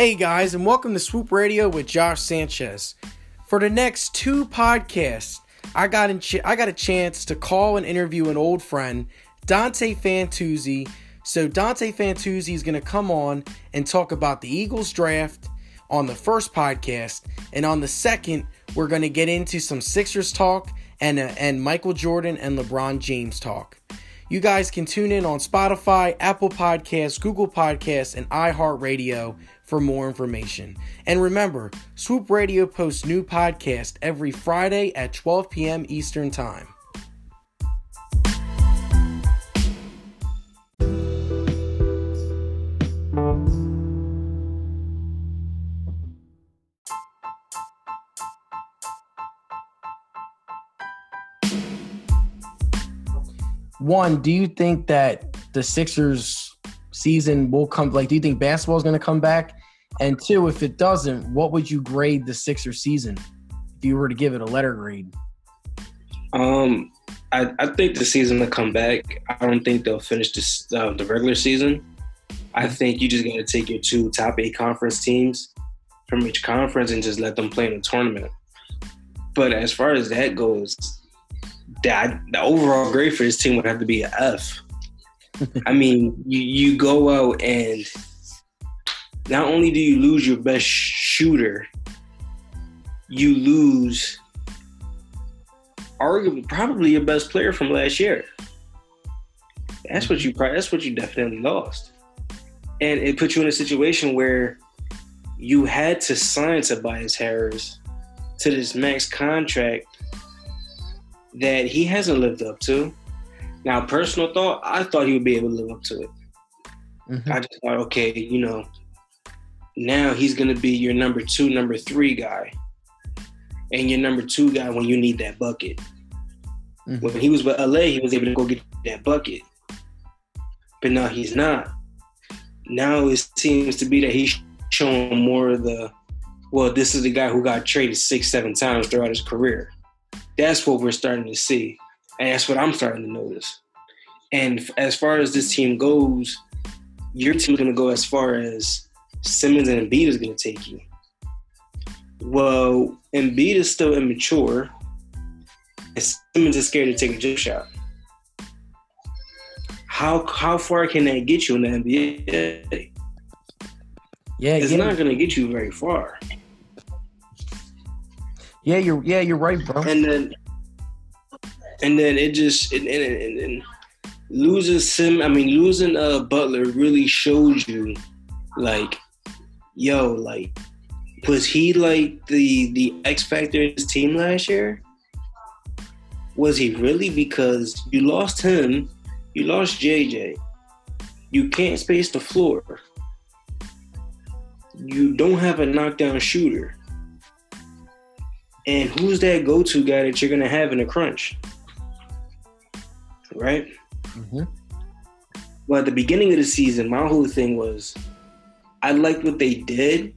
Hey guys, and welcome to Swoop Radio with Josh Sanchez. For the next two podcasts, I got ch- I got a chance to call and interview an old friend, Dante Fantuzzi. So Dante Fantuzzi is going to come on and talk about the Eagles draft on the first podcast, and on the second, we're going to get into some Sixers talk and uh, and Michael Jordan and LeBron James talk. You guys can tune in on Spotify, Apple Podcasts, Google Podcasts, and iHeartRadio for more information. And remember, Swoop Radio posts new podcast every Friday at 12 p.m. Eastern Time. One, do you think that the Sixers season will come like do you think basketball is going to come back and two, if it doesn't, what would you grade the Sixer season if you were to give it a letter grade? Um, I, I think the season will come back. I don't think they'll finish this, uh, the regular season. I think you just got to take your two top eight conference teams from each conference and just let them play in the tournament. But as far as that goes, that the overall grade for this team would have to be an F. I mean, you, you go out and not only do you lose your best shooter, you lose arguably probably your best player from last year. That's what you that's what you definitely lost. And it put you in a situation where you had to sign Tobias Harris to this max contract that he hasn't lived up to. Now, personal thought, I thought he would be able to live up to it. Mm-hmm. I just thought, okay, you know, now he's going to be your number two, number three guy, and your number two guy when you need that bucket. Mm-hmm. When he was with LA, he was able to go get that bucket, but now he's not. Now it seems to be that he's showing more of the, well, this is the guy who got traded six, seven times throughout his career. That's what we're starting to see, and that's what I'm starting to notice. And as far as this team goes, your team's going to go as far as Simmons and Embiid is going to take you. Well, Embiid is still immature, and Simmons is scared to take a jump shot. How how far can that get you in the NBA? Yeah, it's not going to get you very far. Yeah, you're yeah you're right, bro. And then and then it just and, and, and, and losing Sim. I mean, losing uh Butler really shows you like yo, like, was he like the the X factor in his team last year? Was he really? Because you lost him, you lost JJ. You can't space the floor. You don't have a knockdown shooter. And who's that go-to guy that you're gonna have in a crunch? Right? Mm-hmm. Well, at the beginning of the season, my whole thing was I liked what they did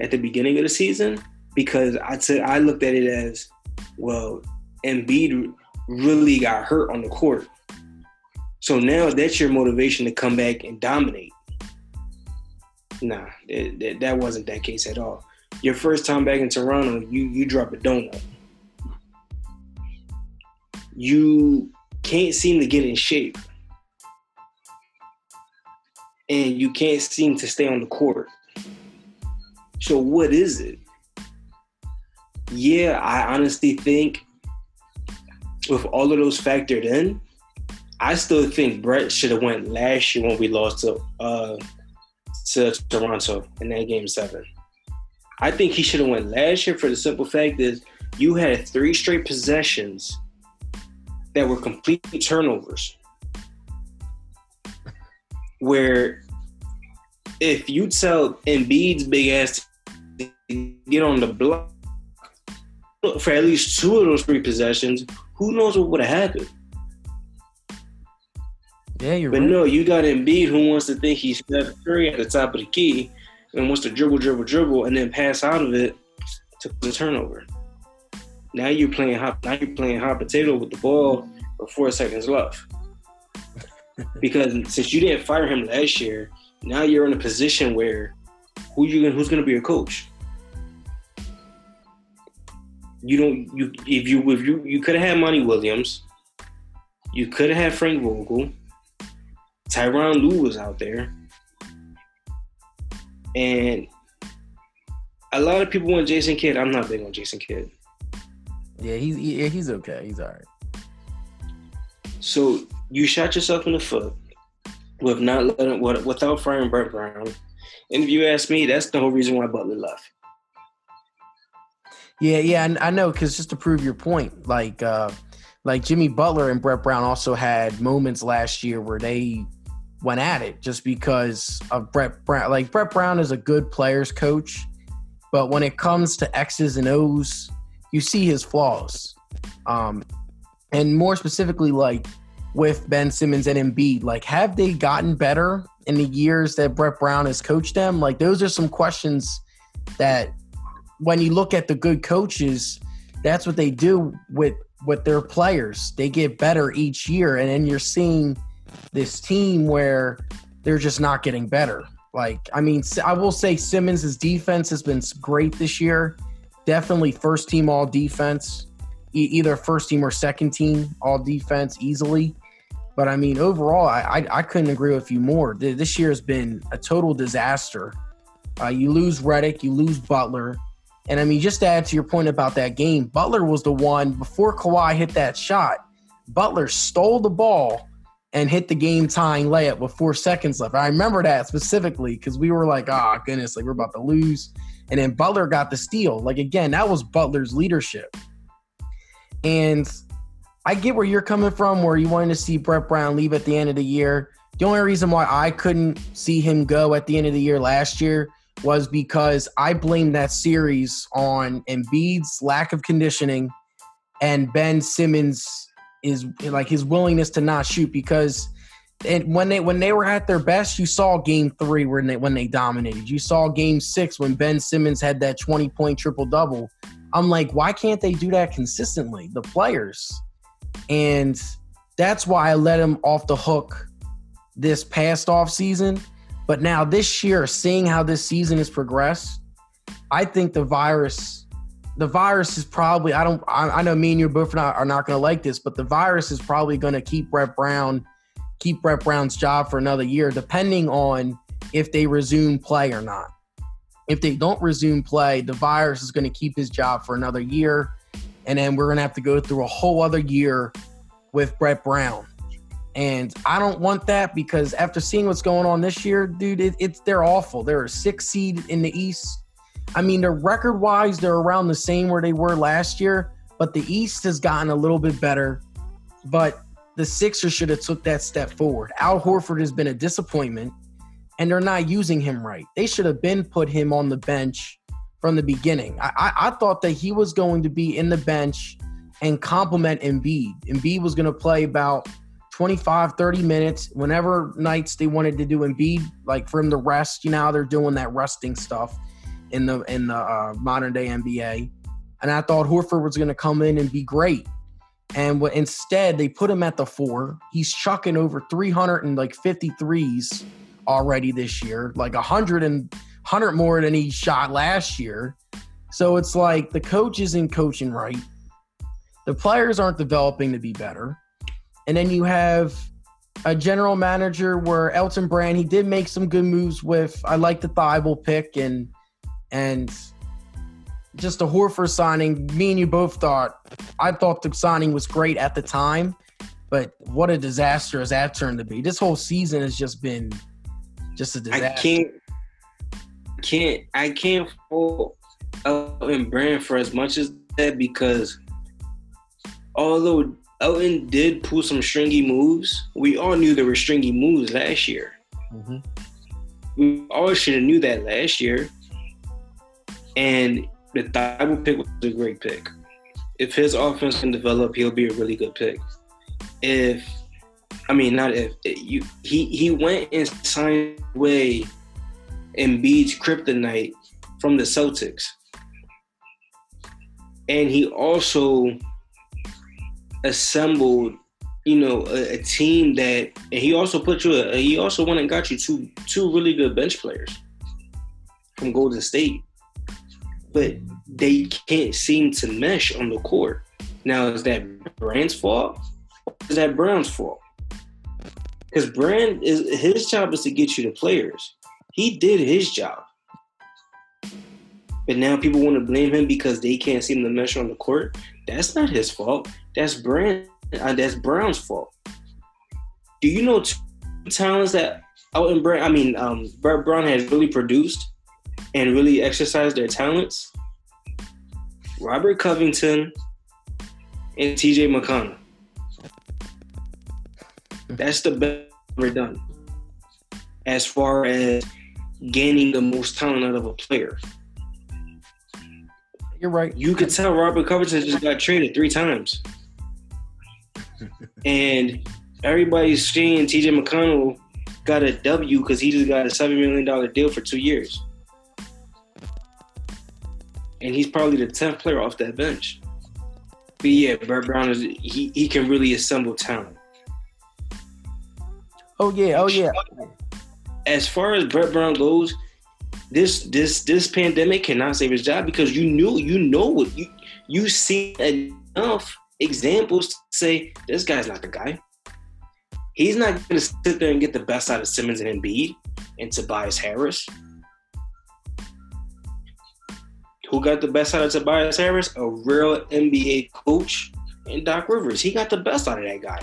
at the beginning of the season because I took I looked at it as well. Embiid really got hurt on the court, so now that's your motivation to come back and dominate. Nah, that, that wasn't that case at all. Your first time back in Toronto, you you drop a donut. You can't seem to get in shape and you can't seem to stay on the court. So what is it? Yeah, I honestly think with all of those factored in, I still think Brett should have went last year when we lost to uh, to Toronto in that game seven. I think he should have went last year for the simple fact is you had three straight possessions that were complete turnovers where if you tell Embiid's big ass to get on the block for at least two of those three possessions, who knows what would have happened? Yeah, you're but right. no, you got Embiid who wants to think he's Steph Curry at the top of the key and wants to dribble, dribble, dribble, and then pass out of it to the turnover. Now you're playing hot. Now you're playing hot potato with the ball with four seconds left because since you didn't fire him last year, now you're in a position where who you who's gonna be your coach? You don't you if you if you you could have had Monty Williams, you could have had Frank Vogel, Tyronn Lue was out there, and a lot of people want Jason Kidd. I'm not big on Jason Kidd. Yeah, he's he, he's okay. He's all right. So you shot yourself in the foot with not letting without firing Brett Brown. And if you ask me, that's the whole reason why Butler left. Yeah, yeah, and I know. Because just to prove your point, like, uh, like Jimmy Butler and Brett Brown also had moments last year where they went at it just because of Brett Brown. Like Brett Brown is a good players coach, but when it comes to X's and O's, you see his flaws. Um, and more specifically, like with Ben Simmons and Embiid, like have they gotten better in the years that Brett Brown has coached them? Like those are some questions that when you look at the good coaches, that's what they do with with their players. They get better each year, and then you're seeing this team where they're just not getting better. Like, I mean, I will say Simmons' defense has been great this year. Definitely first team all defense, either first team or second team all defense easily. But I mean, overall, I, I, I couldn't agree with you more. This year has been a total disaster. Uh, you lose Redick, you lose Butler. And I mean, just to add to your point about that game, Butler was the one before Kawhi hit that shot. Butler stole the ball and hit the game tying layup with four seconds left. I remember that specifically because we were like, oh, goodness, like we're about to lose. And then Butler got the steal. Like, again, that was Butler's leadership. And I get where you're coming from, where you wanted to see Brett Brown leave at the end of the year. The only reason why I couldn't see him go at the end of the year last year was because I blamed that series on Embiid's lack of conditioning and Ben Simmons is like his willingness to not shoot because and when they when they were at their best, you saw game three when they when they dominated. You saw game six when Ben Simmons had that 20 point triple double. I'm like, why can't they do that consistently? The players. And that's why I let him off the hook this past off season but now this year, seeing how this season has progressed, I think the virus, the virus is probably. I don't. I, I know me and your both are not, are not going to like this, but the virus is probably going to keep Brett Brown, keep Brett Brown's job for another year, depending on if they resume play or not. If they don't resume play, the virus is going to keep his job for another year, and then we're to have to go through a whole other year with Brett Brown. And I don't want that because after seeing what's going on this year, dude, it, it's they're awful. They're a six seed in the East. I mean, they're record wise, they're around the same where they were last year, but the East has gotten a little bit better. But the Sixers should have took that step forward. Al Horford has been a disappointment, and they're not using him right. They should have been put him on the bench from the beginning. I, I, I thought that he was going to be in the bench and complement Embiid. Embiid was going to play about 25, 30 minutes whenever nights they wanted to do Embiid, like for him to rest. You know, they're doing that resting stuff in the in the uh, modern day NBA. And I thought Horford was going to come in and be great. And what, instead, they put him at the four. He's chucking over 353s already this year, like 100 and 100 more than he shot last year. So it's like the coach isn't coaching right. The players aren't developing to be better. And then you have a general manager where Elton Brand, he did make some good moves with I like the Thybulle pick and and just a Horford signing. Me and you both thought I thought the signing was great at the time, but what a disaster has that turned to be. This whole season has just been just a disaster. I can't can't I can't fault Elton Brand for as much as that because although Elton did pull some stringy moves. We all knew there were stringy moves last year. Mm-hmm. We all should have knew that last year. And the Thybulle pick was a great pick. If his offense can develop, he'll be a really good pick. If I mean, not if you he he went and signed away Embiid's kryptonite from the Celtics, and he also assembled, you know, a, a team that, and he also put you, a, he also went and got you two two really good bench players from Golden State, but they can't seem to mesh on the court. Now, is that Brand's fault? Is that Brown's fault? Because Brand is his job is to get you the players. He did his job. But now people want to blame him because they can't see seem to mesh on the court. That's not his fault. That's Brand. Uh, that's Brown's fault. Do you know two talents that Elton Brown? I mean, um, Brett Brown has really produced and really exercised their talents. Robert Covington and T.J. McConnell. That's the best ever done as far as gaining the most talent out of a player. You're right. You could tell Robert Covington just got traded three times. and everybody's saying TJ McConnell got a W because he just got a seven million dollar deal for two years. And he's probably the tenth player off that bench. But yeah, Brett Brown is he, he can really assemble talent. Oh yeah, oh yeah. As far as Brett Brown goes, this this this pandemic cannot save his job because you knew you know what you you see enough examples to say this guy's not the guy. He's not going to sit there and get the best out of Simmons and Embiid and Tobias Harris. Who got the best out of Tobias Harris? A real NBA coach and Doc Rivers. He got the best out of that guy.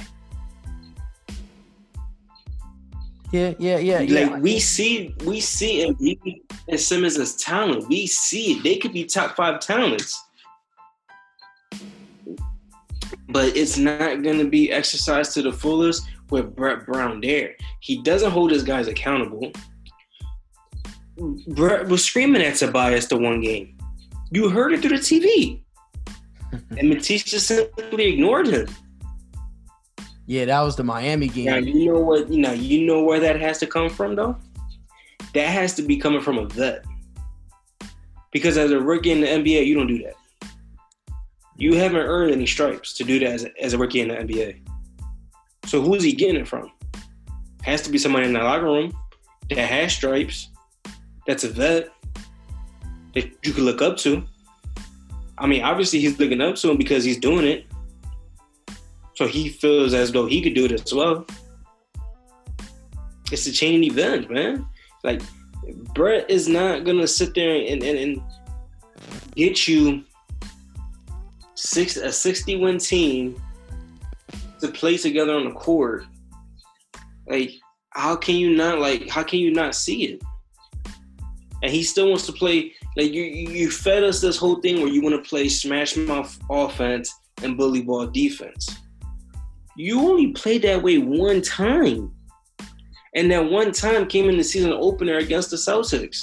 Yeah, yeah, yeah, Like yeah. we see, we see Embiid and Simmons as talent. We see it. They could be top five talents, but it's not going to be exercised to the fullest with Brett Brown there. He doesn't hold his guys accountable. Brett was screaming at Tobias the one game. You heard it through the TV, and Matisse just simply ignored him. Yeah, that was the Miami game. Now you know what you know. You know where that has to come from, though. That has to be coming from a vet. Because as a rookie in the NBA, you don't do that. You haven't earned any stripes to do that as a, as a rookie in the NBA. So who's he getting it from? Has to be somebody in the locker room that has stripes. That's a vet that you can look up to. I mean, obviously he's looking up to him because he's doing it. So he feels as though he could do it as well. It's a chain event, man. Like Brett is not gonna sit there and, and, and get you six a 61 team to play together on the court. Like, how can you not like how can you not see it? And he still wants to play like you you fed us this whole thing where you want to play smash mouth offense and bully ball defense. You only played that way one time. And that one time came in the season opener against the Celtics.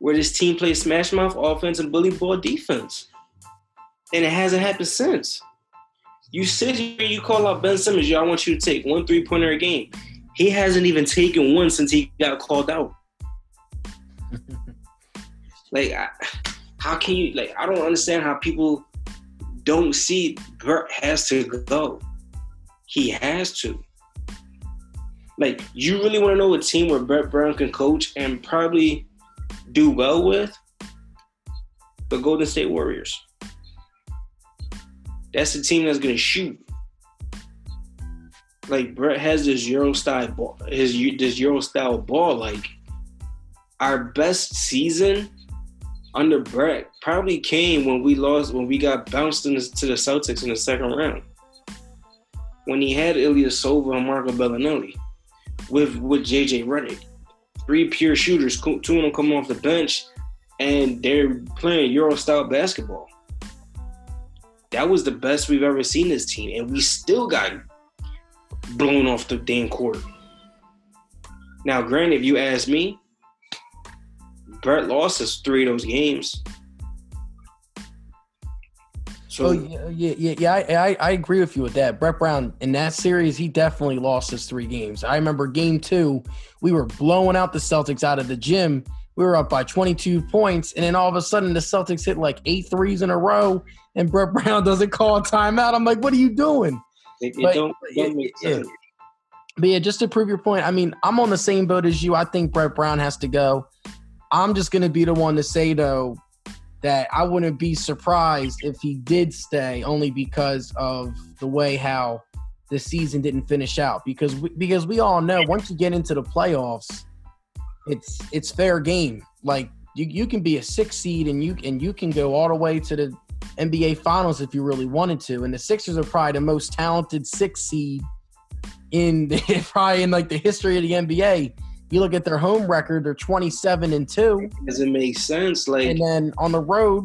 Where this team played smash mouth offense and bully ball defense. And it hasn't happened since. You sit here, you call out Ben Simmons, y'all want you to take one three pointer a game. He hasn't even taken one since he got called out. like, I, how can you, like, I don't understand how people don't see Brett has to go. He has to. Like, you really want to know a team where Brett Brown can coach and probably do well with? The Golden State Warriors. That's the team that's gonna shoot. Like Brett has this Euro style ball, his this Euro style ball. Like our best season under Brett probably came when we lost when we got bounced into the Celtics in the second round. When he had Ilyasova and Marco Belinelli with with JJ Redick, three pure shooters, two of them come off the bench, and they're playing Euro style basketball. That was the best we've ever seen this team, and we still got blown off the damn court. Now, granted, if you ask me, Brett lost us three of those games. So Oh yeah, yeah, yeah. I, I I agree with you with that. Brett Brown in that series, he definitely lost his three games. I remember game two, we were blowing out the Celtics out of the gym. We were up by 22 points, and then all of a sudden the Celtics hit like eight threes in a row, and Brett Brown doesn't call a timeout. I'm like, what are you doing? it, it But- don't, don't make yeah. but yeah, just to prove your point, I mean, I'm on the same boat as you. I think Brett Brown has to go. I'm just going to be the one to say, though, that I wouldn't be surprised if he did stay only because of the way how the season didn't finish out. Because we, because we all know once you get into the playoffs, it's it's fair game. Like you, you can be a six seed and you and you can go all the way to the NBA Finals if you really wanted to. And the Sixers are probably the most talented six seed in the, probably in like the history of the NBA. You look at their home record; they're twenty-seven and two. Doesn't make sense. Like, and then on the road,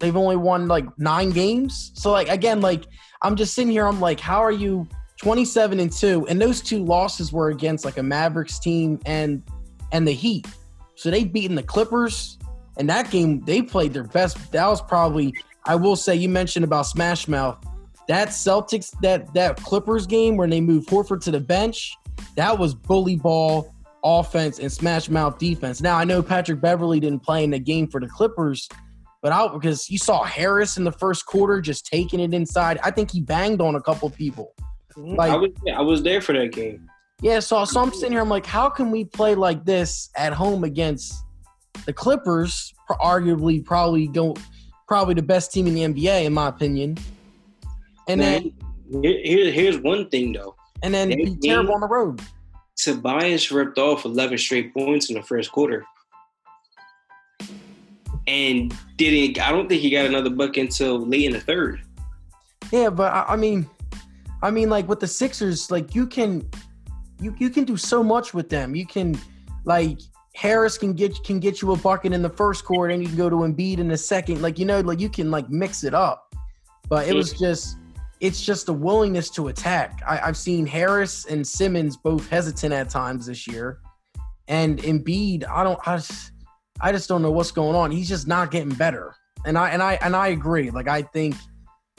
they've only won like nine games. So, like again, like I'm just sitting here. I'm like, how are you twenty-seven and two? And those two losses were against like a Mavericks team and and the Heat. So they've beaten the Clippers, and that game they played their best. That was probably I will say you mentioned about Smash Mouth. That Celtics that that Clippers game when they moved Horford to the bench, that was bully ball offense and smash mouth defense. Now I know Patrick Beverley didn't play in the game for the Clippers, but out because you saw Harris in the first quarter just taking it inside. I think he banged on a couple people. Mm-hmm. Like I was, I was there for that game. Yeah, so so I'm sitting here. I'm like, how can we play like this at home against the Clippers? Arguably, probably don't probably the best team in the NBA in my opinion. And Man, then here, here's one thing though. And then be terrible on the road. Tobias ripped off 11 straight points in the first quarter. And didn't, I don't think he got another bucket until late in the third. Yeah, but I, I mean, I mean, like with the Sixers, like you can, you you can do so much with them. You can, like Harris can get can get you a bucket in the first quarter, and you can go to Embiid in the second. Like you know, like you can like mix it up. But it was just it's just the willingness to attack. I, have seen Harris and Simmons both hesitant at times this year, and Embiid, I don't, I just, I just don't know what's going on. He's just not getting better, and I and I and I agree. Like I think,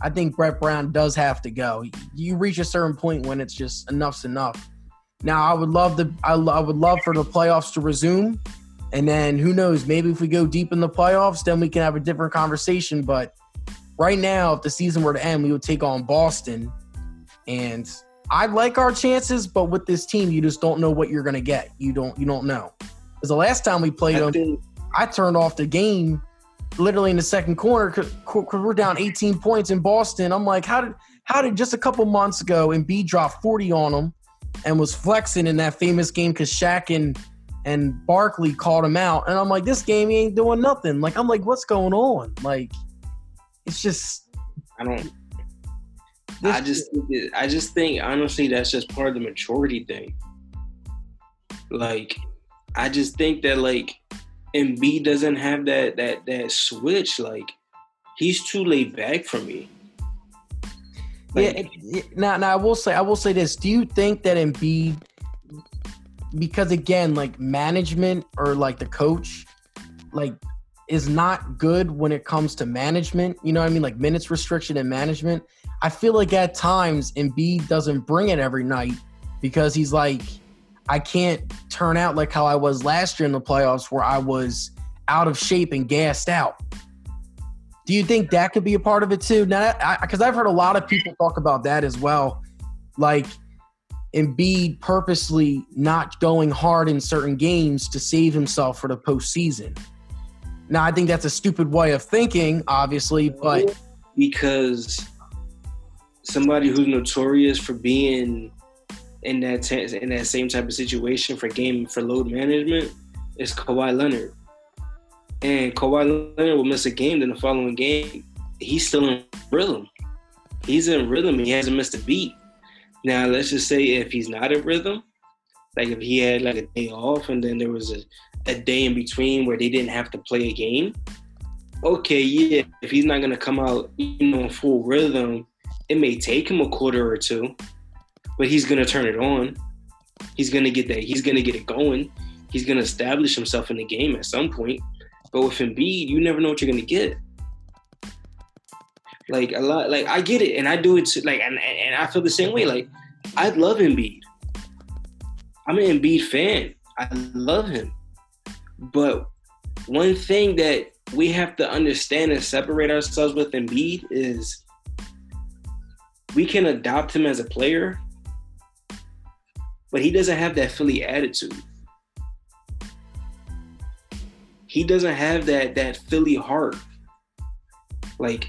I think Brett Brown does have to go. You reach a certain point when it's just enough's enough. Now I would love the, I, I would love for the playoffs to resume, and then who knows? Maybe if we go deep in the playoffs, then we can have a different conversation. But right now, if the season were to end, we would take on Boston. And I like our chances, but with this team, you just don't know what you're gonna get. You don't you don't know. Because the last time we played them, I turned off the game literally in the second quarter because we're down 18 points in Boston. I'm like, how did how did just a couple months ago Embiid drop 40 on them and was flexing in that famous game because Shaq and and Barkley called him out, and I'm like, this game he ain't doing nothing. Like I'm like, what's going on? Like it's just I don't. I just I just think honestly that's just part of the maturity thing. Like, I just think that like Embiid doesn't have that that that switch. Like, he's too laid back for me. Like, yeah. Now, now I will say I will say this. Do you think that Embiid, because again, like management or like the coach, like is not good when it comes to management. You know what I mean? Like minutes restriction and management. I feel like at times Embiid doesn't bring it every night because he's like, I can't turn out like how I was last year in the playoffs where I was out of shape and gassed out. Do you think that could be a part of it too? Now, because I've heard a lot of people talk about that as well, like Embiid purposely not going hard in certain games to save himself for the postseason. Now, I think that's a stupid way of thinking, obviously, but because somebody who's notorious for being in that t- in that same type of situation for game for load management is Kawhi Leonard. And Kawhi Leonard will miss a game, then the following game, he's still in rhythm. He's in rhythm. He hasn't missed a beat. Now, let's just say if he's not in rhythm, like if he had like a day off and then there was a a day in between where they didn't have to play a game, okay, yeah, if he's not gonna come out, you know, in full rhythm, it may take him a quarter or two, but he's gonna turn it on. He's gonna get that. He's gonna get it going. He's gonna establish himself in the game at some point. But with Embiid, you never know what you're gonna get. Like a lot, like I get it, and I do it too. Like, and, and I feel the same way. Like, I love Embiid. I'm an Embiid fan. I love him. But one thing that we have to understand and separate ourselves with Embiid is we can adopt him as a player, but he doesn't have that Philly attitude. He doesn't have that that Philly heart. Like,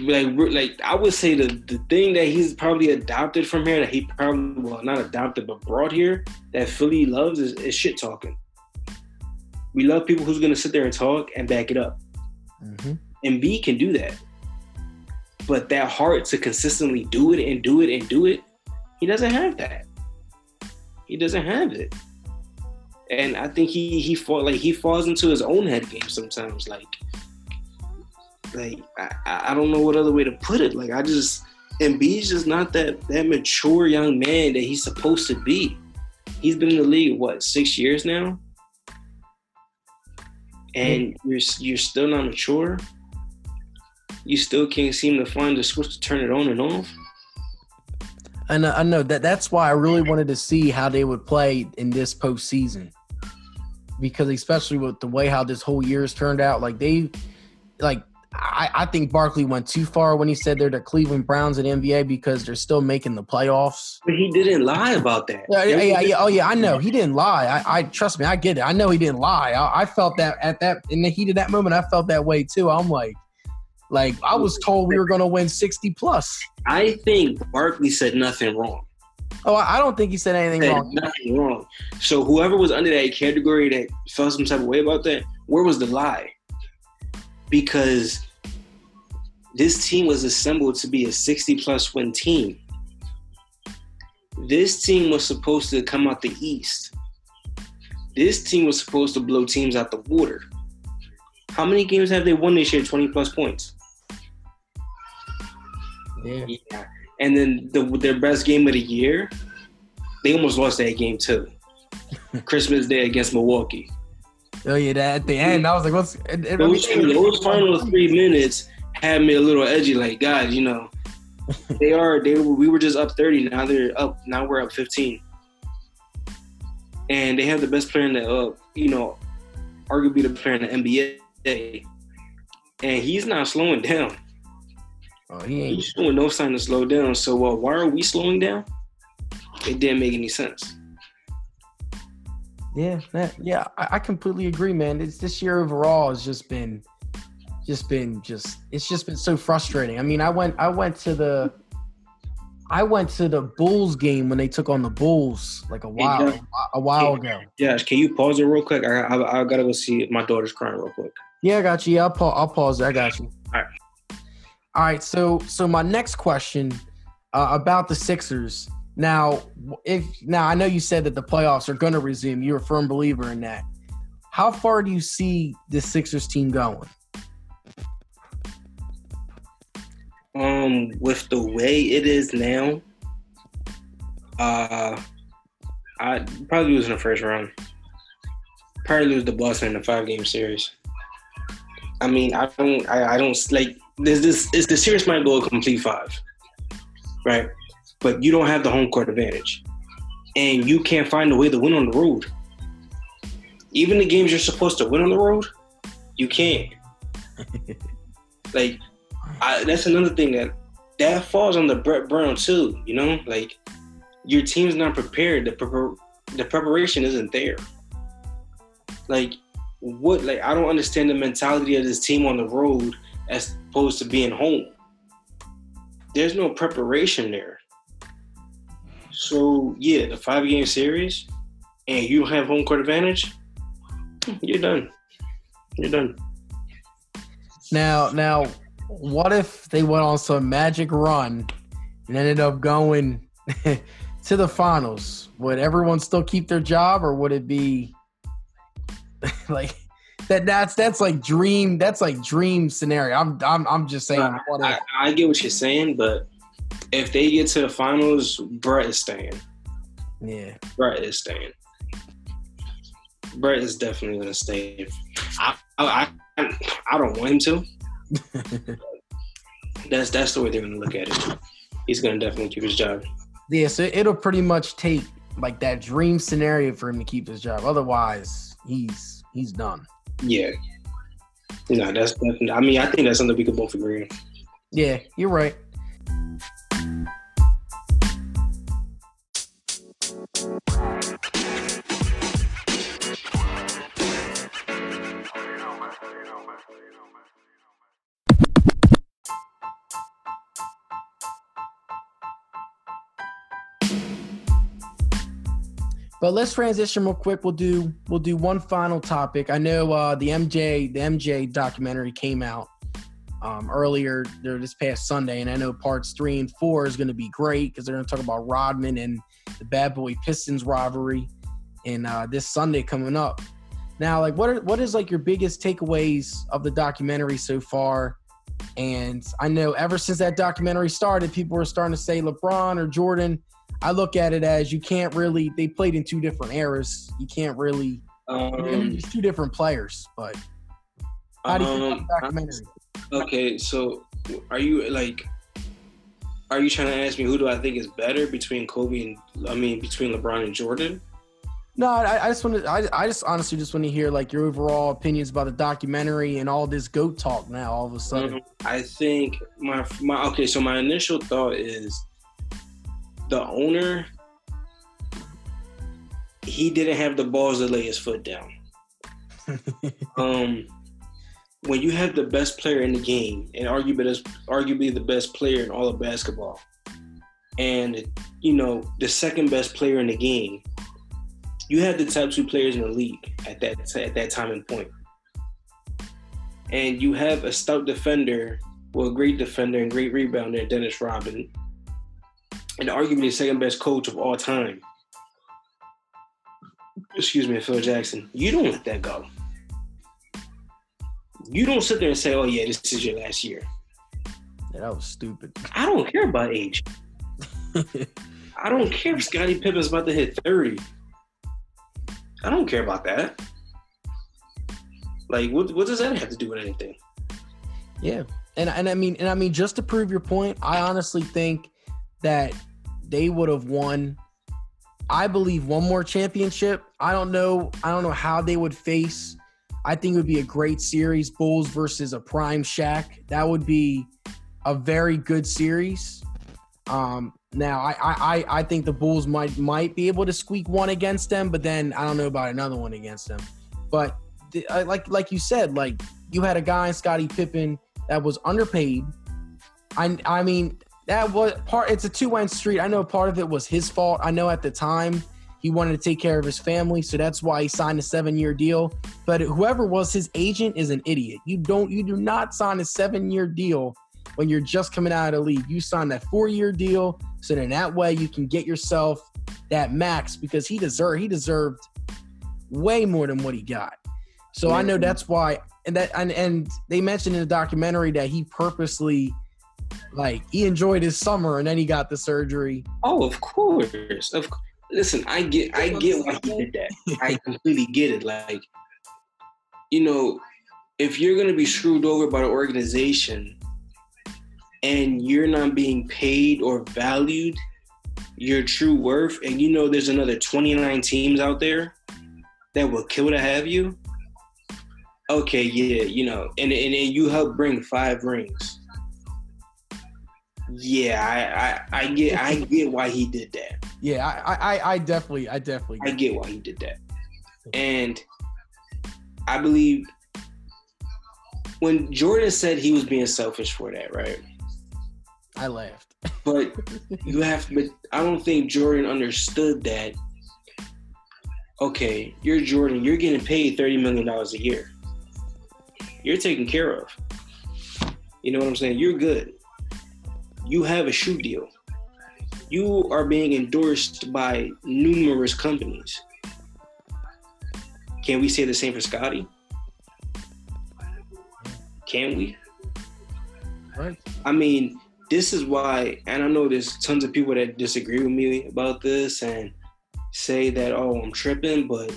like, like I would say the the thing that he's probably adopted from here that he probably well not adopted but brought here that Philly loves is, is shit talking. We love people who's gonna sit there and talk and back it up. Mm-hmm. Embiid can do that. But that heart to consistently do it and do it and do it, he doesn't have that. He doesn't have it. And I think he he fall like he falls into his own head game sometimes. Like, like I, I don't know what other way to put it. Like I just Embiid's just not that that mature young man that he's supposed to be. He's been in the league what six years now, and you're you're still not mature. You still can't seem to find the switch to turn it on and off. And I know that that's why I really wanted to see how they would play in this postseason, because especially with the way how this whole year has turned out, like they, like I, I think Barkley went too far when he said they're the Cleveland Browns in NBA because they're still making the playoffs. But he didn't lie about that. Yeah, yeah, yeah, yeah. Oh yeah, I know he didn't lie. I, I trust me, I get it. I know he didn't lie. I, I felt that at that in the heat of that moment, I felt that way too. I'm like, like I was told we were going to win 60 plus. I think Barkley said nothing wrong. Oh, I don't think he said anything said wrong. Nothing wrong. So whoever was under that category that felt some type of way about that, where was the lie? Because this team was assembled to be a 60 plus win team. This team was supposed to come out the East. This team was supposed to blow teams out the water. How many games have they won this year? 20 plus points. Yeah. yeah. And then the, their best game of the year, they almost lost that game too. Christmas Day against Milwaukee. Oh yeah, that at the end, I was like, "What's?" It, it, those, those final three minutes had me a little edgy. Like, God, you know, they are. They were, we were just up thirty. Now they're up. Now we're up fifteen, and they have the best player in the, uh, you know, arguably the player in the NBA, and he's not slowing down. Oh, he ain't. He's showing no sign to slow down. So uh, why are we slowing down? It didn't make any sense. Yeah, that, yeah, I, I, completely agree, man. It's this year overall has just been, just been just it's just been so frustrating. I mean, I went I went to the, I went to the Bulls game when they took on the Bulls like a while hey, a while ago. Josh, can you pause it real quick? I, I, I gotta go see my daughter's crying real quick. Yeah, I got you. Yeah, I'll, pa- I'll pause. I got you. All right. All right, so so my next question uh, about the Sixers. Now, if now I know you said that the playoffs are going to resume. You're a firm believer in that. How far do you see the Sixers team going? Um, with the way it is now, uh, I probably lose in the first round. Probably lose the Boston in the five game series. I mean, I don't, I, I don't like this this is the series might go a complete five, right? But you don't have the home court advantage, and you can't find a way to win on the road. Even the games you're supposed to win on the road, you can't. like, I, that's another thing that that falls on the Brett Brown too. You know, like your team's not prepared. The prepar- the preparation isn't there. Like, what? Like, I don't understand the mentality of this team on the road as opposed to being home. There's no preparation there. So yeah, the five game series, and you have home court advantage, you're done. You're done. Now, now, what if they went on some magic run and ended up going to the finals? Would everyone still keep their job, or would it be like that that's that's like dream that's like dream scenario. I'm I'm I'm just saying. Uh, I, I, get what you're saying, but if they get to the finals, Brett is staying. Yeah, Brett is staying. Brett is definitely gonna stay. I I I, I don't want him to. that's that's the way they're gonna look at it. He's gonna definitely keep his job. Yeah, so it'll pretty much take like that dream scenario for him to keep his job. Otherwise, he's he's done. Yeah. No, that's definitely. I mean, I think that's something we could both agree on. Yeah, you're right. But let's transition real quick. We'll do we'll do one final topic. I know uh, the MJ the MJ documentary came out um, earlier this past Sunday, and I know parts three and four is going to be great because they're going to talk about Rodman and the Bad Boy Pistons rivalry, and uh, this Sunday coming up. Now, like, what are what is like your biggest takeaways of the documentary so far? And I know ever since that documentary started, people were starting to say LeBron or Jordan. I look at it as you can't really. They played in two different eras. You can't really. Um, it's two different players, but how do you um, documentary? Okay, so are you like, are you trying to ask me who do I think is better between Kobe and I mean between LeBron and Jordan? No, I, I just want to. I, I just honestly just want to hear like your overall opinions about the documentary and all this goat talk. Now, all of a sudden, mm-hmm. I think my my okay. So my initial thought is the owner. He didn't have the balls to lay his foot down. um, when you have the best player in the game and arguably, arguably the best player in all of basketball, and you know the second best player in the game, you have the top two players in the league at that at that time and point, and you have a stout defender, well, a great defender and great rebounder, Dennis Rodman, and arguably the second best coach of all time. Excuse me, Phil Jackson. You don't let that go you don't sit there and say, "Oh yeah, this is your last year." Yeah, that was stupid. I don't care about age. I don't care if Scottie Pippen's about to hit thirty. I don't care about that. Like, what what does that have to do with anything? Yeah, and and I mean, and I mean, just to prove your point, I honestly think that they would have won. I believe one more championship. I don't know. I don't know how they would face I think it would be a great series, Bulls versus a prime Shaq. That would be a very good series. Um, now, I, I I think the Bulls might might be able to squeak one against them, but then I don't know about another one against them. But the, uh, like like you said, like you had a guy in Scottie Pippen that was underpaid. I I mean that was part. It's a two way street. I know part of it was his fault. I know at the time he wanted to take care of his family, so that's why he signed a seven-year deal. But whoever was his agent is an idiot. You don't, you do not sign a seven-year deal when you're just coming out of the league. You sign that four-year deal, so then that way you can get yourself that max because he deserved, he deserved way more than what he got. So yeah. I know that's why, and that, and, and they mentioned in the documentary that he purposely like he enjoyed his summer and then he got the surgery. Oh, of course, of course listen, I get I get why he did that. I completely get it. Like, you know, if you're gonna be screwed over by the organization and you're not being paid or valued your true worth, and you know there's another 29 teams out there that will kill to have you. Okay, yeah, you know, and and, and you help bring five rings. Yeah, I, I, I get I get why he did that yeah, I, I, I definitely, I definitely, I get why he did that, and I believe when Jordan said he was being selfish for that, right? I laughed, but you have, but I don't think Jordan understood that. Okay, you're Jordan. You're getting paid thirty million dollars a year. You're taken care of. You know what I'm saying? You're good. You have a shoe deal you are being endorsed by numerous companies. Can we say the same for Scottie? Can we? Right. I mean, this is why, and I know there's tons of people that disagree with me about this and say that, oh, I'm tripping, but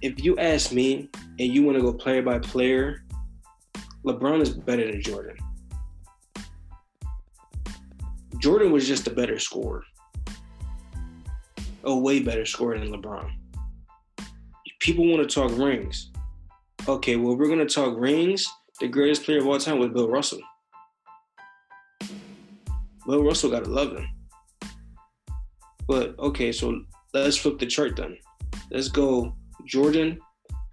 if you ask me and you want to go player by player, LeBron is better than Jordan. Jordan was just a better scorer, a way better scorer than LeBron. People want to talk rings. Okay, well, we're going to talk rings. The greatest player of all time was Bill Russell. Bill Russell got 11. But okay, so let's flip the chart then. Let's go Jordan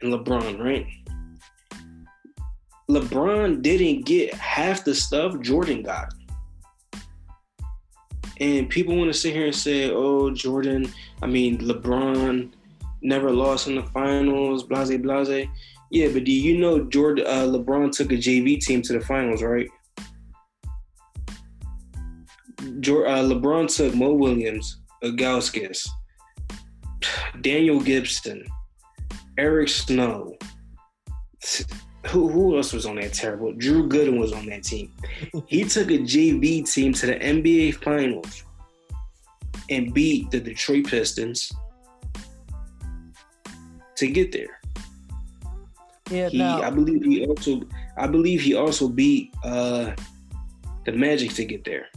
and LeBron, right? LeBron didn't get half the stuff Jordan got. And people want to sit here and say, "Oh, Jordan, I mean LeBron never lost in the finals, blase blase." Yeah, but do you know Jordan uh, LeBron took a JV team to the finals, right? LeBron took Mo Williams, Ilgauskas, Daniel Gibson, Eric Snow. Who, who else was on that terrible? Drew Gooden was on that team. he took a JV team to the NBA Finals and beat the Detroit Pistons to get there. Yeah, he, now, I believe he also, I believe he also beat uh, the Magic to get there.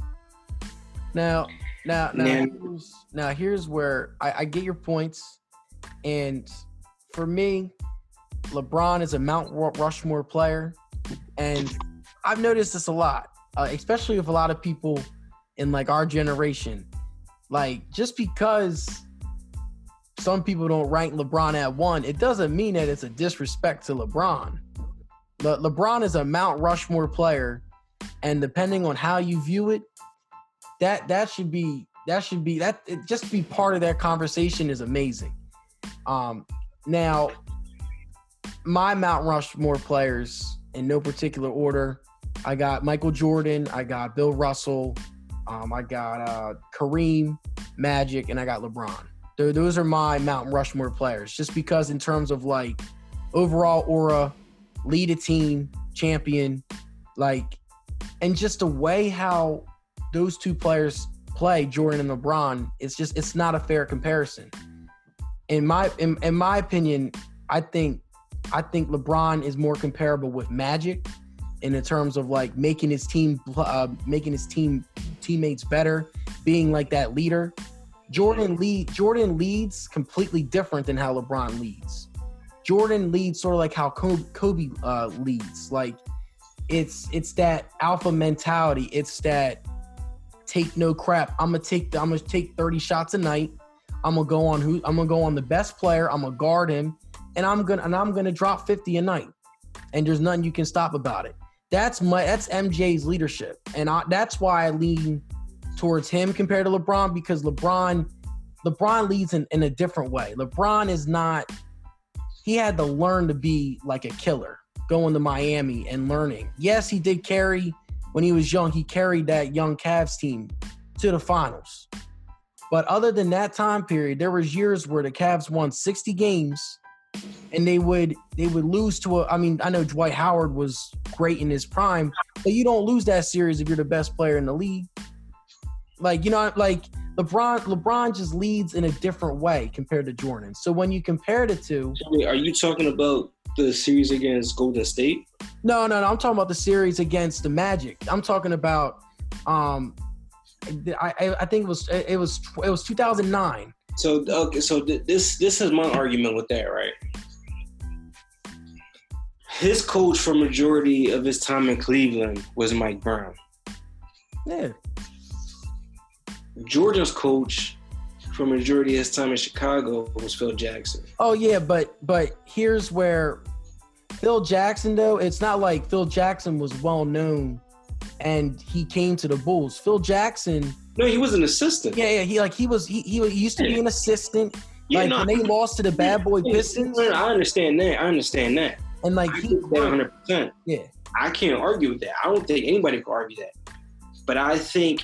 Now, now, now, now, here's, now here's where I, I get your points, and for me, LeBron is a Mount Rushmore player, and I've noticed this a lot, uh, especially with a lot of people in like our generation. Like, just because some people don't rank LeBron at one, it doesn't mean that it's a disrespect to LeBron. Le- LeBron is a Mount Rushmore player, and depending on how you view it, that that should be that should be that just be part of that conversation is amazing. Um, now, my Mount Rushmore players in no particular order. I got Michael Jordan, I got Bill Russell, um, I got uh, Kareem, Magic, and I got LeBron. Those are my Mount Rushmore players, just because in terms of like overall aura, lead a team, champion, like, and just the way how those two players play, Jordan and LeBron, it's just it's not a fair comparison. In my in, in my opinion, I think I think LeBron is more comparable with Magic in the terms of like making his team uh, making his team teammates better, being like that leader. Jordan lead Jordan leads completely different than how LeBron leads. Jordan leads sort of like how Kobe uh, leads. Like it's it's that alpha mentality. It's that take no crap. I'm gonna take I'm gonna take 30 shots a night. I'm gonna go on who I'm gonna go on the best player. I'm gonna guard him, and I'm gonna and I'm gonna drop 50 a night. And there's nothing you can stop about it. That's my that's MJ's leadership, and I, that's why I lean towards him compared to LeBron because LeBron LeBron leads in, in a different way. LeBron is not. He had to learn to be like a killer, going to Miami and learning. Yes, he did carry when he was young, he carried that young Cavs team to the finals. But other than that time period, there was years where the Cavs won 60 games and they would they would lose to a I mean, I know Dwight Howard was great in his prime, but you don't lose that series if you're the best player in the league. Like, you know, like LeBron LeBron just leads in a different way compared to Jordan. So when you compare the two, are you talking about the series against Golden State? No, no, no. I'm talking about the series against the Magic. I'm talking about um I I think it was it was it was 2009. So okay, so this this is my argument with that, right? His coach for majority of his time in Cleveland was Mike Brown. Yeah. Jordan's coach for majority of his time in Chicago was Phil Jackson. Oh yeah, but but here's where Phil Jackson though, it's not like Phil Jackson was well known and he came to the Bulls. Phil Jackson No, he was an assistant. Yeah, yeah, he like he was he he used to be an assistant. Yeah, like no, when they lost to the bad boy Pistons. I understand that. I understand that. And like I he 100 percent Yeah. I can't argue with that. I don't think anybody can argue that. But I think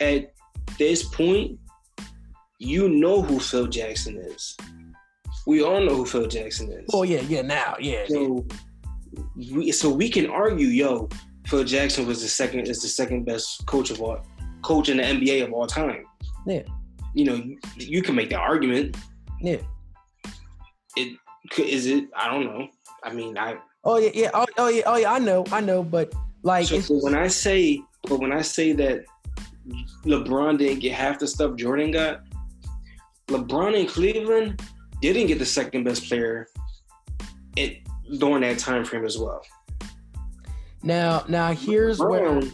at this point, you know who Phil Jackson is. We all know who Phil Jackson is. Oh yeah, yeah. Now, yeah. So we so we can argue, yo, Phil Jackson was the second is the second best coach of all coach in the NBA of all time. Yeah. You know, you, you can make that argument. Yeah. It is it. I don't know. I mean, I. Oh yeah, yeah. Oh, oh yeah, oh yeah. I know, I know. But like, so, when I say, but when I say that LeBron didn't get half the stuff Jordan got, LeBron in Cleveland didn't get the second best player it, during that time frame as well. Now, now here's Brown,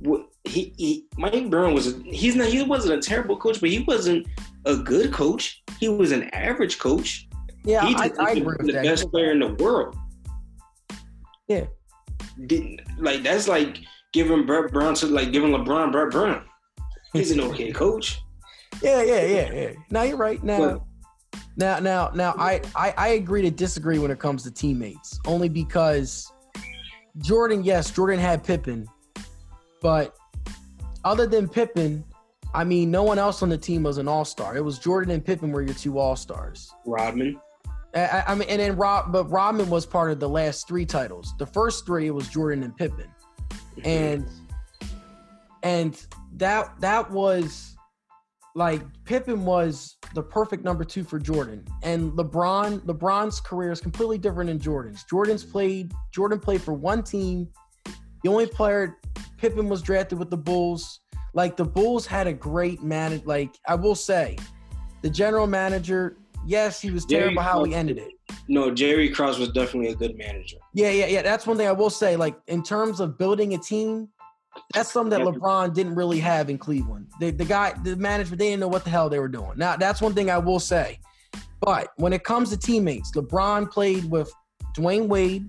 where he, he Mike Brown was. He's not. He wasn't a terrible coach, but he wasn't a good coach. He was an average coach. Yeah, he I, I agree the that. best player in the world. Yeah, didn't like that's like giving Brett Brown to like giving LeBron Brett Brown. He's an okay coach. Yeah, yeah, yeah, yeah. Now you're right. Now, But- now, now, now, I, I, I agree to disagree when it comes to teammates, only because Jordan, yes, Jordan had Pippen, but other than Pippen, I mean, no one else on the team was an all star. It was Jordan and Pippen were your two all stars. Rodman. I, I- I mean, and then Rob, but Rodman was part of the last three titles. The first three it was Jordan and Pippen, mm-hmm. and and that that was like Pippen was the perfect number two for Jordan, and LeBron LeBron's career is completely different than Jordan's. Jordan's played Jordan played for one team. The only player Pippen was drafted with the Bulls. Like the Bulls had a great manage. Like I will say, the general manager. Yes, he was Jerry terrible how he ended it. no, Jerry Krause was definitely a good manager. Yeah, yeah, yeah. That's one thing I will say. Like in terms of building a team, that's something that LeBron didn't really have in Cleveland. The, the guy, the management, they didn't know what the hell they were doing. Now that's one thing I will say. But when it comes to teammates, LeBron played with Dwyane Wade,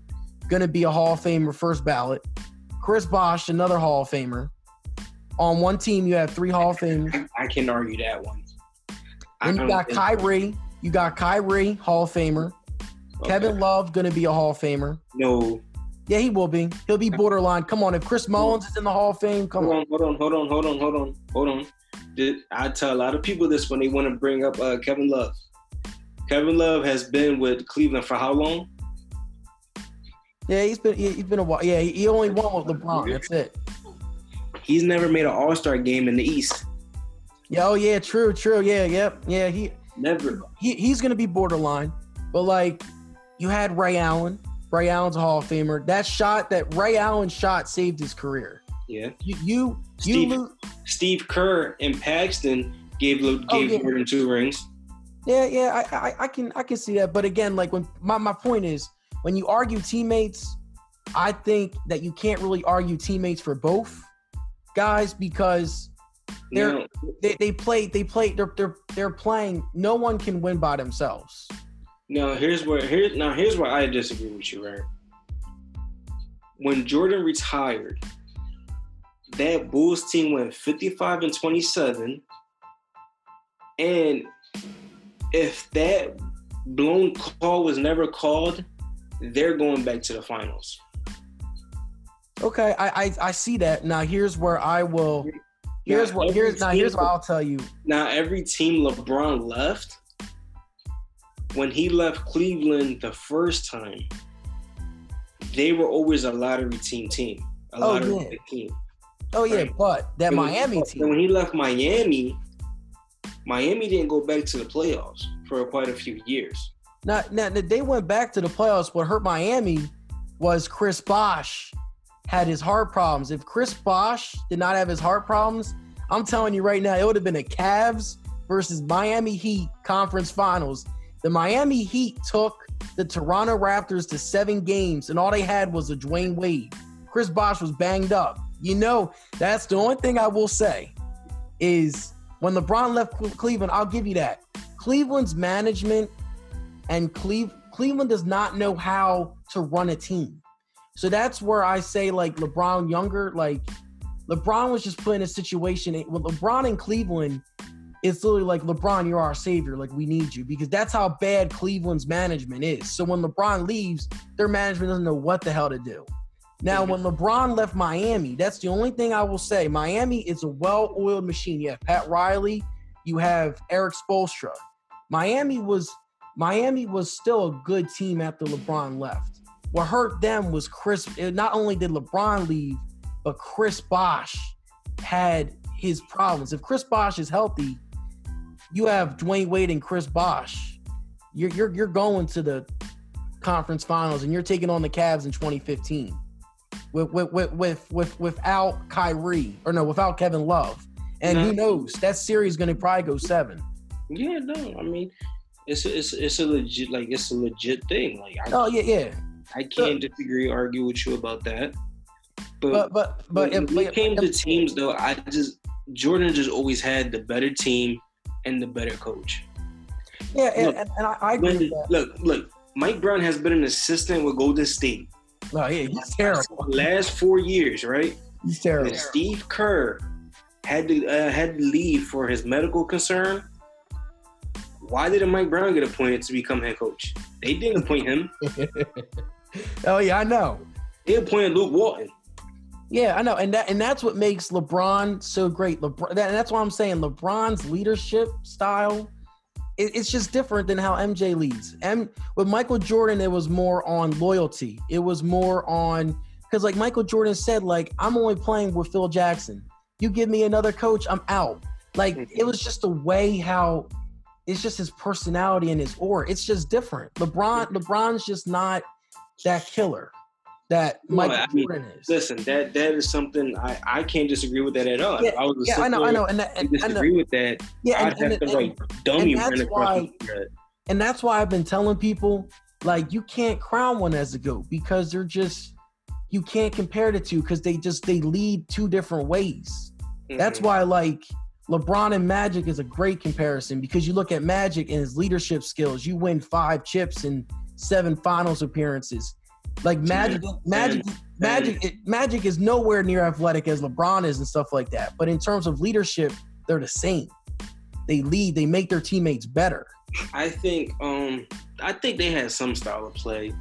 gonna be a Hall of Famer first ballot. Chris Bosh, another Hall of Famer. On one team, you have three Hall of Famers. I, can argue that one. Then you got Kyrie. You got Kyrie, Hall of Famer. Okay. Kevin Love, gonna be a Hall of Famer. No, Yeah, he will be. He'll be borderline. Come on, if Chris Mullins is in the Hall of Fame, come hold on. hold on, hold on, hold on, hold on, hold on. Did- I tell a lot of people this when they want to bring up uh, Kevin Love. Kevin Love has been with Cleveland for how long? Yeah, he's been he- he's been a while. Yeah, he he only won with LeBron. That's it. He's never made an All Star game in the East. Yeah, oh yeah, true, true. Yeah, yep. Yeah, he Never. he he's gonna be borderline. But like you had Ray Allen. Ray Allen's a Hall of Famer. That shot, that Ray Allen shot saved his career. Yeah. You you you Steve- lo- Steve Kerr and Paxson gave Oh, gave yeah. Jordan two rings. Yeah, yeah, I, I, I can, I can see that. But again, like when my, my point is, when you argue teammates, I think that you can't really argue teammates for both guys because They're- Now, they, they play, they play, they're, they're, they're playing. No one can win by themselves. Now here's where here now here's where I disagree with you, right? When Jordan retired, that Bulls team went 55 and 27. And if that blown call was never called, they're going back to the finals. Okay, I, I, I see that. Now here's where I will. Here's Now, what. Here's now. Here's what I'll tell you. Now, every team LeBron left, when he left Cleveland the first time, they were always a lottery team team, a Oh, lottery yeah. team. Oh yeah, Right. but that And Miami team. When he left Miami, Miami didn't go back to the playoffs for quite a few years. Now, now that they went back to the playoffs. What hurt Miami was Chris Bosh had his heart problems. If Chris Bosh did not have his heart problems, I'm telling you right now, it would have been a Cavs versus Miami Heat conference finals. The Miami Heat took the Toronto Raptors to seven games, and all they had was a Dwyane Wade. Chris Bosh was banged up. You know, that's the only thing I will say is when LeBron left Cleveland, I'll give you that. Cleveland's management and Cleve- Cleveland does not know how to run a team. So that's where I say like LeBron younger, like LeBron was just put in a situation with LeBron in Cleveland. It's literally like LeBron, you're our savior. Like we need you because that's how bad Cleveland's management is. So when LeBron leaves, their management doesn't know what the hell to do. Now, when LeBron left Miami, that's the only thing I will say. Miami is a well-oiled machine. You have Pat Riley, you have Erik Spoelstra. Miami was Miami was still a good team after LeBron left. What hurt them was Chris. Not only did LeBron leave, but Chris Bosh had his problems. If Chris Bosh is healthy, you have Dwyane Wade and Chris Bosh. You're you're you're going to the conference finals and you're taking on the Cavs in 2015 with with with with, with without Kyrie or no without Kevin Love. And who knows? That series is going to probably go seven. Yeah, no, I mean, it's a, it's it's a legit like it's a legit thing. Like I, Oh yeah, yeah. I can't disagree, argue with you about that. But But but but when if, it if- came to teams, though, I just Jordan just always had the better team and the better coach. yeah, and, look, and, and I, I agree When, with that. look, look, Mike Brown has been an assistant with Golden State No, yeah, he's terrible. the last four years, right? He's terrible. And Steve Kerr had to uh, had to leave for his medical concern. Why didn't Mike Brown get appointed to become head coach? They didn't appoint him. oh yeah, I know. They appointed Luke Walton. Yeah, I know, and that and that's what makes LeBron so great. LeBron, that, and that's why I'm saying LeBron's leadership style, it, it's just different than how MJ leads. And with Michael Jordan, it was more on loyalty. It was more on because, like Michael Jordan said, like I'm only playing with Phil Jackson. You give me another coach, I'm out. Like mm-hmm. it was just the way how it's just his personality and his aura. It's just different. LeBron, mm-hmm. LeBron's just not that killer that Michael I mean, Jordan is. Listen, that that is something I, I can't disagree with that at all. Yeah, I, was yeah, I know, I know, and, that, and disagree with that. Yeah, and, and, and, dummy and that's why, and that's why I've been telling people like you can't crown one as a goat because they're just you can't compare the two because they just they lead two different ways. Mm-hmm. That's why like LeBron and Magic is a great comparison because you look at Magic and his leadership skills. You win five chips and seven finals appearances like Magic, Magic, Magic, it, Magic is nowhere near athletic as LeBron is and stuff like that. But in terms of leadership, they're the same. They lead. They make their teammates better. I think. Um, I think they had some style of play.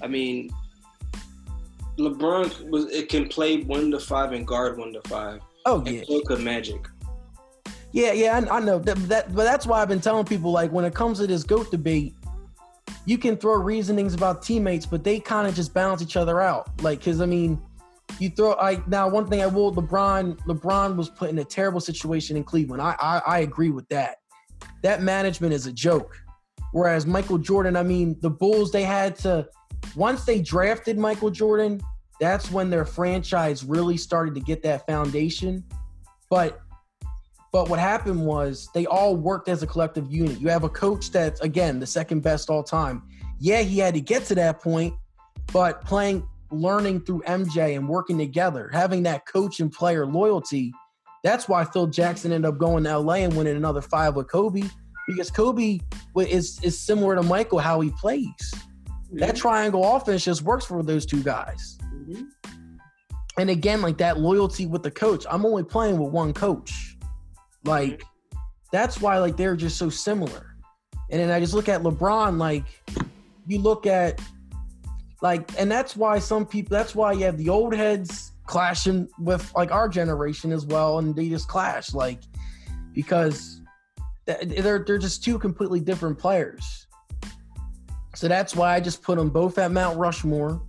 I mean, LeBron was it can play one to five and guard one to five. Oh yeah, so could Magic. Yeah, yeah, I, I know that, that, but that's why I've been telling people like when it comes to this goat debate, you can throw reasonings about teammates, but they kind of just balance each other out. Like, because I mean, you throw. I now one thing I will. LeBron. LeBron was put in a terrible situation in Cleveland. I, I I agree with that. That management is a joke. Whereas Michael Jordan, I mean, the Bulls they had to once they drafted Michael Jordan, that's when their franchise really started to get that foundation. But but what happened was they all worked as a collective unit. You have a coach that's, again, the second best all time. Yeah, he had to get to that point, but playing, learning through MJ and working together, having that coach and player loyalty, that's why Phil Jackson ended up going to LA and winning another five with Kobe because Kobe is, is similar to Michael how he plays. Mm-hmm. That triangle offense just works for those two guys. Mm-hmm. And again, like that loyalty with the coach. I'm only playing with one coach. Like that's why like they're just so similar. And then I just look at LeBron like you look at like and that's why some people that's why you have the old heads clashing with like our generation as well and they just clash like because they're they're just two completely different players. So that's why I just put them both at Mount Rushmore.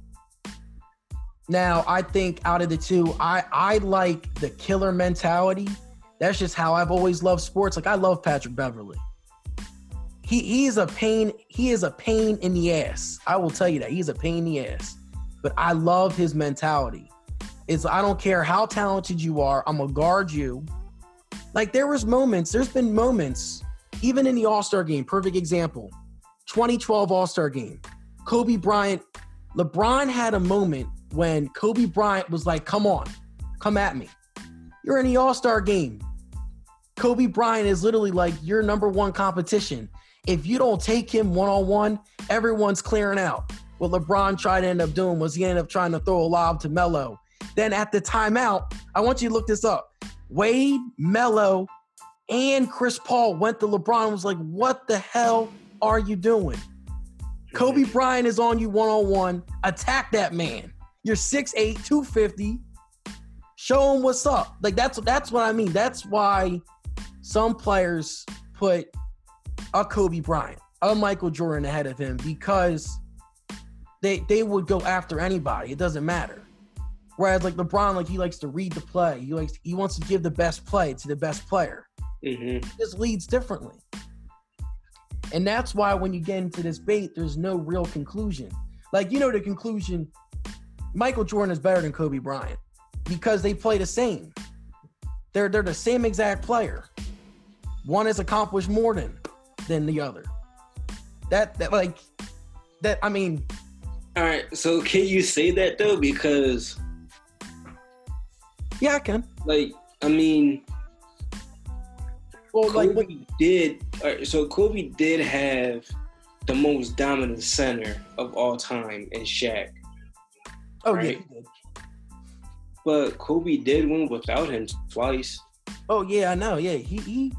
Now, I think out of the two, I I like the killer mentality that's just how I've always loved sports. Like I love Patrick Beverley. He he's a pain. He is a pain in the ass. I will tell you that he's a pain in the ass. But I love his mentality. It's I don't care how talented you are. I'm gonna guard you. Like there was moments. There's been moments, even in the All Star game. Perfect example. 2012 All Star game. Kobe Bryant. LeBron had a moment when Kobe Bryant was like, "Come on, come at me." You're in the All Star game. Kobe Bryant is literally like your number one competition. If you don't take him one on one, everyone's clearing out. What LeBron tried to end up doing was he ended up trying to throw a lob to Melo. Then at the timeout, I want you to look this up. Wade, Melo, and Chris Paul went to LeBron was like, What the hell are you doing? Kobe Bryant is on you one on one. Attack that man. You're 6'8, 250. Show them what's up. Like that's that's what I mean. That's why some players put a Kobe Bryant, a Michael Jordan ahead of him because they they would go after anybody. It doesn't matter. Whereas like LeBron, like he likes to read the play. He likes he wants to give the best play to the best player. Mm-hmm. He just leads differently. And that's why when you get into this bait, there's no real conclusion. Like you know the conclusion, Michael Jordan is better than Kobe Bryant because they play the same. They're they're the same exact player. One has accomplished more than than the other. That that like that I mean All right, so can you say that though? Because Yeah, I can. Like, I mean well, Kobe like what, did so Kobe did have the most dominant center of all time in Shaq. Oh right? yeah, But Kobe did win without him twice. Oh yeah, I know. Yeah, he he.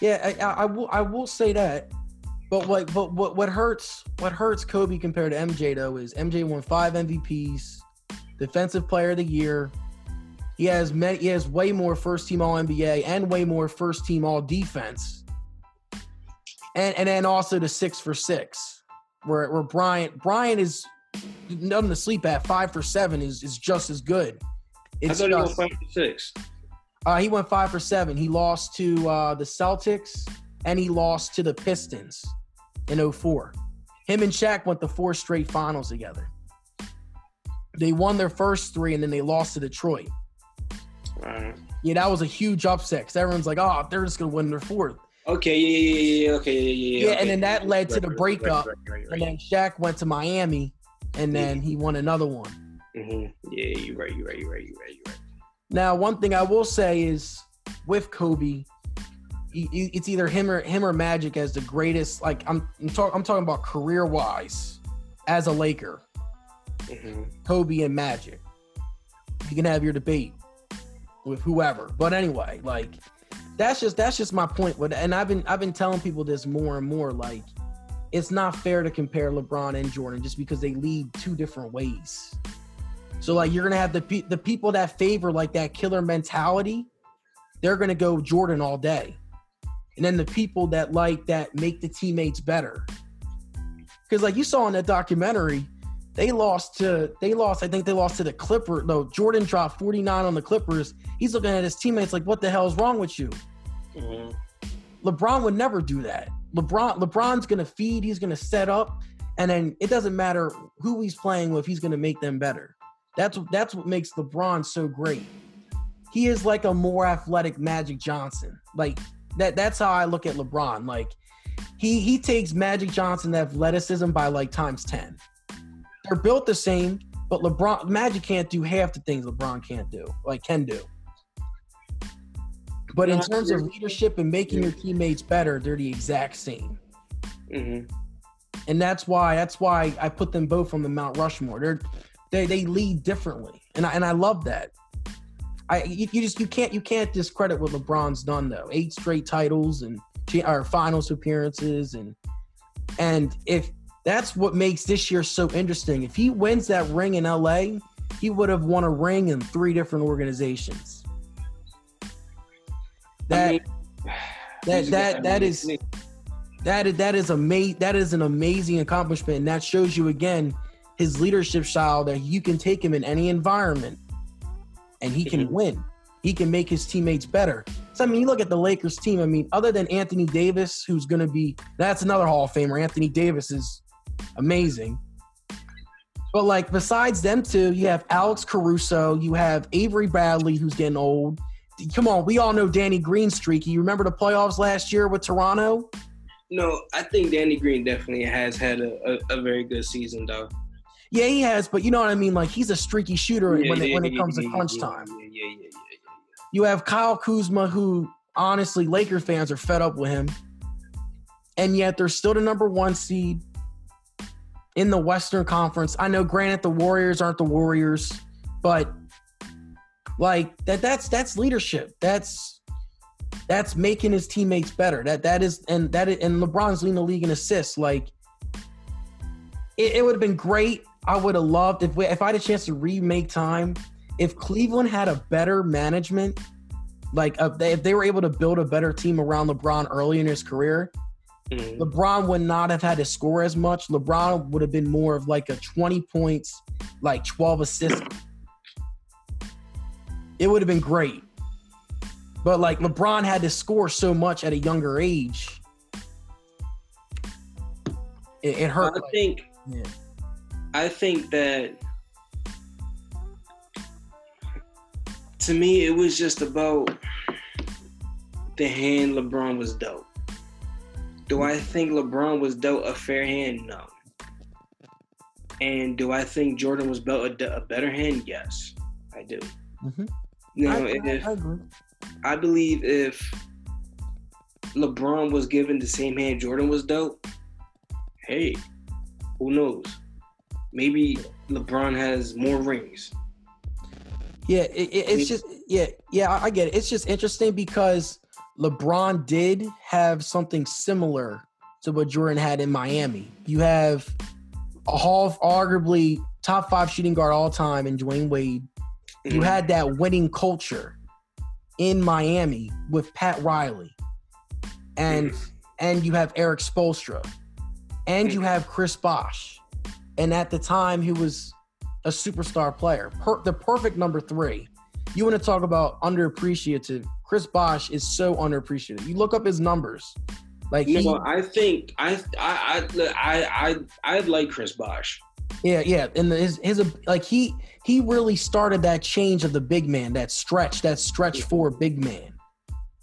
Yeah, I, I, I will I will say that. But what but what what hurts what hurts Kobe compared to MJ though is MJ won five MVPs, defensive player of the year. He has many he has way more first team all NBA and way more first team all defense. And and then also the six for six. Where where Bryant Bryant is nothing to sleep at. Five for seven is is just as good. I It's thought he went five for six. uh, he went five for seven. He lost to uh, the Celtics and he lost to the Pistons in 04. Him and Shaq went the four straight finals together. They won their first three and then they lost to Detroit. Alright. Yeah, that was a huge upset because everyone's like, oh, they're just going to win their fourth. Okay, yeah, yeah, yeah, okay, yeah, yeah, Yeah, okay. and then that led to the Right, right, right, breakup. right, right, right, And then Shaq went to Miami and then he won another one. Mhm. Yeah, you're right, you're right, you're right, you're right, you're right. Now, one thing I will say is with Kobe, he- he- it's either him or him or Magic as the greatest. Like I'm, I'm, talk, I'm talking about career wise, as a Laker, Mhm. Kobe and Magic. You can have your debate with whoever, but anyway, like that's just that's just my point. With and I've been I've been telling people this more and more. Like it's not fair to compare LeBron and Jordan just because they lead two different ways. So like you're gonna have the pe- the people that favor like that killer mentality, they're gonna go Jordan all day, and then the people that like that make the teammates better. Because like you saw in that documentary, they lost to they lost. I think they lost to the Clippers. No, Jordan dropped 49 on the Clippers. He's looking at his teammates like, "What the hell is wrong with you?" Mhm. LeBron would never do that. LeBron LeBron's gonna feed, he's gonna set up, and then it doesn't matter who he's playing with, he's gonna make them better. That's that's what makes LeBron so great. He is like a more athletic Magic Johnson. Like that that's how I look at LeBron. Like he he takes Magic Johnson athleticism by like times 10. They're built the same, but LeBron Magic can't do half the things LeBron can't do, like can do. But in terms of leadership and making your teammates better, they're the exact same. Mhm. And that's why that's why I put them both on the Mount Rushmore. They're they they lead differently. And I and I love that. I you, you just you can't you can't discredit what LeBron's done though. Eight straight titles and or finals appearances and and if that's what makes this year so interesting. If he wins that ring in LA, he would have won a ring in three different organizations. That I mean, that a that that is that is that is ama- that is an amazing accomplishment and that shows you again his leadership style that you can take him in any environment and he can Mhm. win. He can make his teammates better. So i mean you look at the lakers team. I mean other than anthony davis who's going to be that's another hall of famer. Anthony davis is amazing. But like besides them two you have alex caruso you have avery bradley who's getting old. Come on we all know danny green streaky you remember the playoffs last year with toronto? No, I think Danny Green definitely has had a, a, a very good season, though. Yeah, he has, but you know what I mean. Like he's a streaky shooter Yeah, when, it, yeah, when it comes yeah, to crunch yeah, time. Yeah, yeah, yeah, yeah, yeah. You have Kyle Kuzma, who honestly Laker fans are fed up with him, and yet they're still the number one seed in the Western Conference. I know, granted, the Warriors aren't the Warriors, but like that that's that's leadership. That's that's making his teammates better. That that is and that is, and LeBron's leading the league in assists. Like it, it would have been great. I would have loved if we, if I had a chance to remake time. If Cleveland had a better management, like uh, they, if they were able to build a better team around LeBron early in his career, Mhm. LeBron would not have had to score as much. LeBron would have been more of like a 20 points, like 12 assists. It would have been great. But like LeBron had to score so much at a younger age. It, it hurt. I like- think yeah. I think that to me it was just about the hand LeBron was dealt. Do I think LeBron was dealt a fair hand? No. And do I think Jordan was dealt a, a better hand? Yes, I do. Mhm. Now, I, I- if I agree. I believe if LeBron was given the same hand Jordan was dealt, hey, who knows? Maybe LeBron has more rings. Yeah, it, it, it's just yeah, yeah, I get it. It's just interesting because LeBron did have something similar to what Jordan had in Miami. You have a Hall of arguably top five shooting guard all time in Dwyane Wade. You Mhm. had that winning culture in Miami with Pat Riley, and and you have Erik Spoelstra, and you have Chris Bosh, and at the time he was a superstar player, per, the perfect number three. You want to talk about underappreciated? Chris Bosh is so underappreciated. You look up his numbers, like he, No, I think I I I I I, I like Chris Bosh. Yeah, yeah, and his his like he he really started that change of the big man, that stretch, that stretch for big man.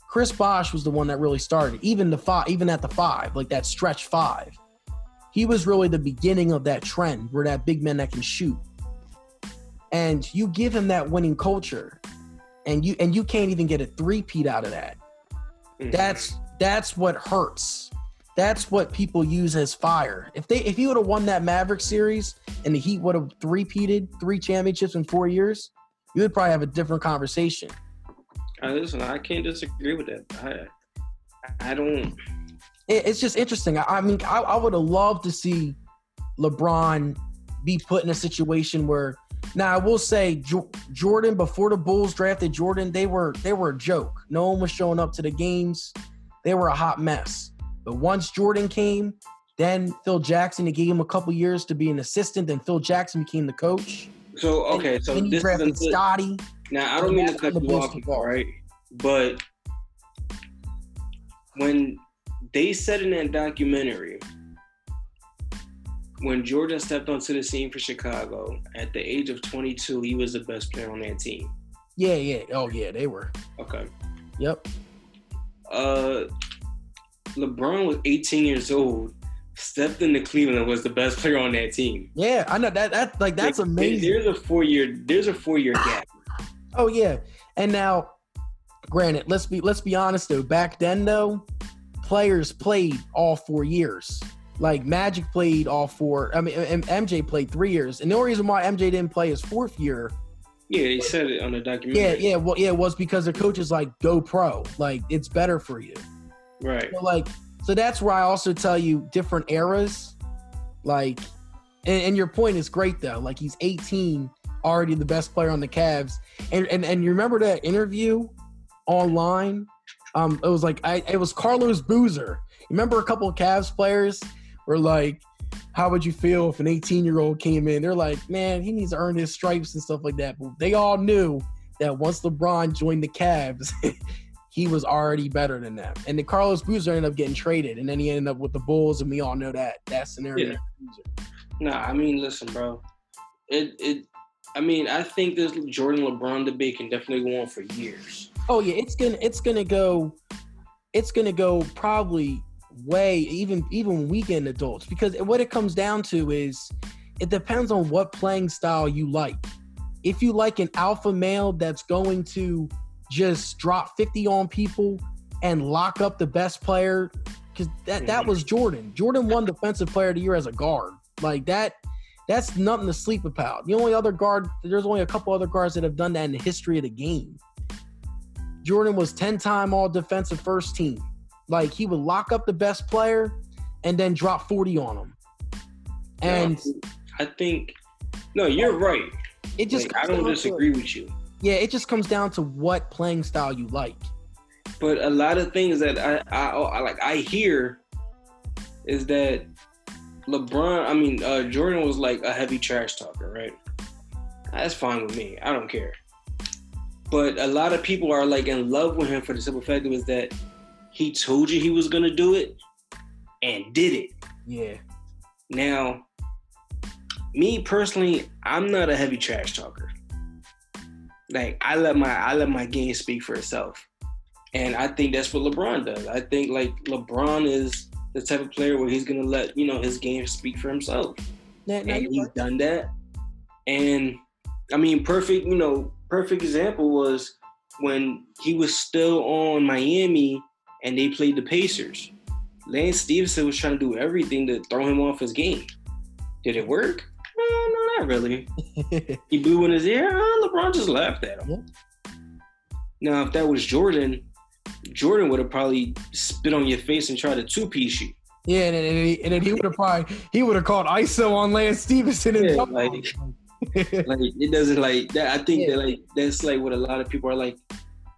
Chris Bosh was the one that really started, even the five, even at the five, like that stretch five. He was really the beginning of that trend where that big man that can shoot. And you give him that winning culture, and you and you can't even get a three-peat out of that. Mhm. That's that's what hurts. That's what people use as fire. If they if he would have won that Maverick series and the Heat would have three-peated three championships in four years, you would probably have a different conversation. Uh, listen, I can't disagree with that. I I don't. It- it's just interesting. I, I mean, I, I would have loved to see LeBron be put in a situation where. Now I will say Jo- Jordan before the Bulls drafted Jordan, they were they were a joke. No one was showing up to the games. They were a hot mess. But once Jordan came, then Phil Jackson, he gave him a couple years to be an assistant. Then Phil Jackson became the coach. So okay, And so then he this drafted is Scottie. now I don't mean to cut you off, right? But when they said in that documentary, when Jordan stepped onto the scene for Chicago at the age of 22, he was the best player on that team. Yeah, yeah. Oh yeah, they were. Okay. Yep. Uh, LeBron was 18 years old, stepped into Cleveland, was the best player on that team. Yeah, I know that. That like that's Like, amazing. There's a four year. There's a four year gap. Oh yeah. And now, granted, let's be let's be honest though. Back then though, players played all four years. Like Magic played all four. I mean, MJ played three years, and the only reason why MJ didn't play his fourth year, Yeah, he said it on the documentary. yeah, yeah, well, yeah, was because the coach is like, go pro, like it's better for you. Right. So like, so that's where I also tell you different eras, like, and, and your point is great though. Like he's 18, already the best player on the Cavs, and and and you remember that interview online? Um, it was like I, it was Carlos Boozer. Remember a couple of Cavs players were like, "How would you feel if an 18 year old came in?" They're like, "Man, he needs to earn his stripes and stuff like that." But they all knew that once LeBron joined the Cavs. he was already better than them. And then Carlos Boozer ended up getting traded, and then he ended up with the Bulls, and we all know that that scenario. Yeah. Nah, I mean, listen, bro. It it. I mean, I think this Jordan LeBron debate can definitely go on for years. Oh yeah, it's gonna it's gonna go, it's gonna go probably way even even weekend adults because what it comes down to is it depends on what playing style you like. If you like an alpha male that's going to just drop 50 on people and lock up the best player, because that, that was mm-hmm. Jordan. Jordan won defensive player of the year as a guard. Like that, that's nothing to sleep about. The only other guard, there's only a couple other guards that have done that in the history of the game. Jordan was 10 time all defensive first team. Like he would lock up the best player and then drop 40 on him. And I think no, you're right. it just Like, I don't down to- disagree with you. yeah, it just comes down to what playing style you like. But a lot of things that I, I, I like I hear is that LeBron, I mean uh, Jordan was like a heavy trash talker, right? That's fine with me. I don't care. But a lot of people are like in love with him for the simple fact was that he told you he was gonna do it and did it. Yeah. Now, me personally, I'm not a heavy trash talker. Like I let my I let my game speak for itself. And I think that's what LeBron does. I think like LeBron is the type of player where he's gonna let, you know, his game speak for himself. And he's right. done that. And I mean, perfect, you know, perfect example was when he was still on Miami and they played the Pacers. Lance Stephenson was trying to do everything to throw him off his game. Did it work? No, no, not really. He blew in his ear. Oh, LeBron just laughed at him. Yeah. Now, if that was Jordan, Jordan would have probably spit on your face and tried to two piece you. Yeah, and, and, he, and then he would have probably he would have called ISO on Lance Stephenson and yeah, like, like it doesn't like that. I think yeah. that like that's like what a lot of people are like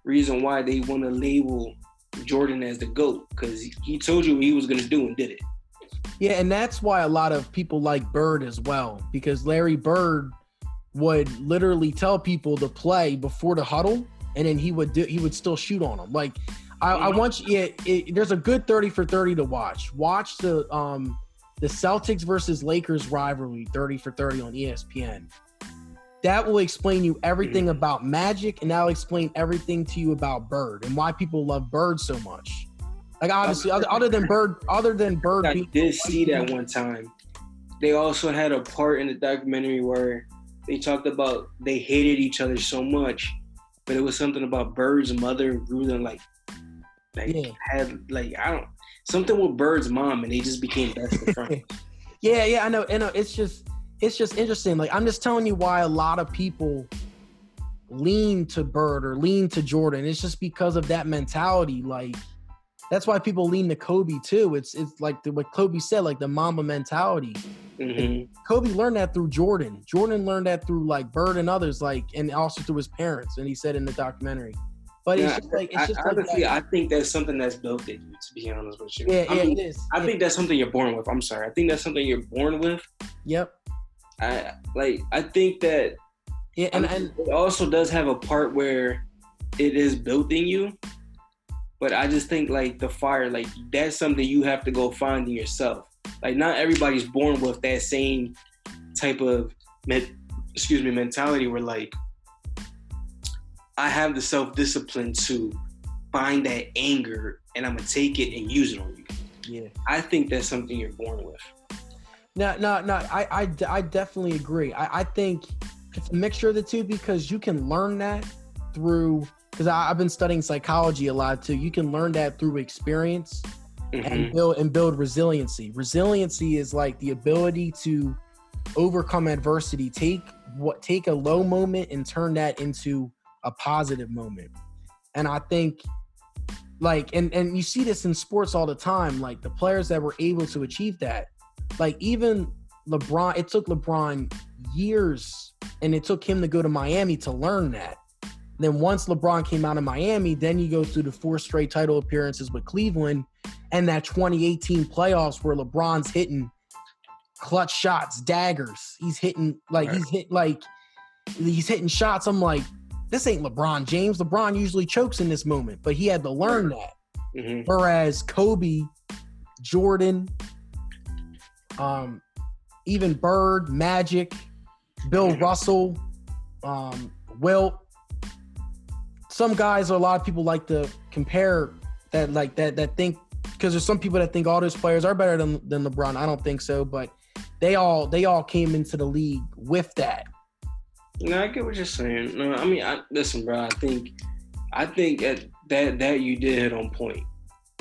reason why they want to label Jordan as the GOAT because he told you what he was going to do and did it. Yeah, and that's why a lot of people like Bird as well because Larry Bird would literally tell people to play before the huddle and then he would do he would still shoot on them. Like I, I want you yeah, it, there's a good 30 for 30 to watch. Watch the um the Celtics versus Lakers rivalry 30 for 30 on ESPN that will explain you everything mm-hmm. about magic and that'll explain everything to you about bird and why people love bird so much like obviously other, other than bird other than bird i did see that one time they also had a part in the documentary where they talked about they hated each other so much but it was something about bird's mother grew them like like yeah. had like i don't something with bird's mom and they just became best friends yeah yeah i know and it's just it's just interesting. Like I'm just telling you why a lot of people lean to Bird or lean to Jordan. It's just because of that mentality. Like that's why people lean to Kobe too. It's it's like the, what Kobe said, like the Mamba mentality. Mm-hmm. Kobe learned that through Jordan. Jordan learned that through like Bird and others, like and also through his parents. And he said in the documentary. But yeah, it's just like it's just I, honestly, like I think that's something that's built in you. To be honest with you, yeah, I yeah, mean, it is. I yeah. think that's something you're born with. I'm sorry, I think that's something you're born with. Yep. I like I think that yeah, and, and it also does have a part where it is built in you. But I just think like the fire, like that's something you have to go find in yourself. Like not everybody's born with that same type of excuse me mentality where like I have the self discipline to find that anger and I'm gonna take it and use it on you. Yeah, I think that's something you're born with. No, no, no. I, I, I definitely agree. I, I think it's a mixture of the two because you can learn that through because I've been studying psychology a lot too. You can learn that through experience mm-hmm. and build and build resiliency. Resiliency is like the ability to overcome adversity, take what take a low moment and turn that into a positive moment. And I think like and and you see this in sports all the time like the players that were able to achieve that like even LeBron, it took LeBron years and it took him to go to Miami to learn that. Then once LeBron came out of Miami, then you go through the four straight title appearances with Cleveland and that 2018 playoffs where LeBron's hitting clutch shots, daggers. He's hitting like right. he's hit like he's hitting shots. I'm like, this ain't LeBron James. LeBron usually chokes in this moment, but he had to learn that. Mm-hmm. Whereas Kobe, Jordan, um, even Bird, Magic, Bill Russell, um, Wilt. Some guys, or a lot of people like to compare that, like that, that think because there's some people that think all those players are better than than LeBron. I don't think so, but they all they all came into the league with that. No, I get what you're saying. No, I mean, I, listen, bro. I think, I think that that that you did hit on point.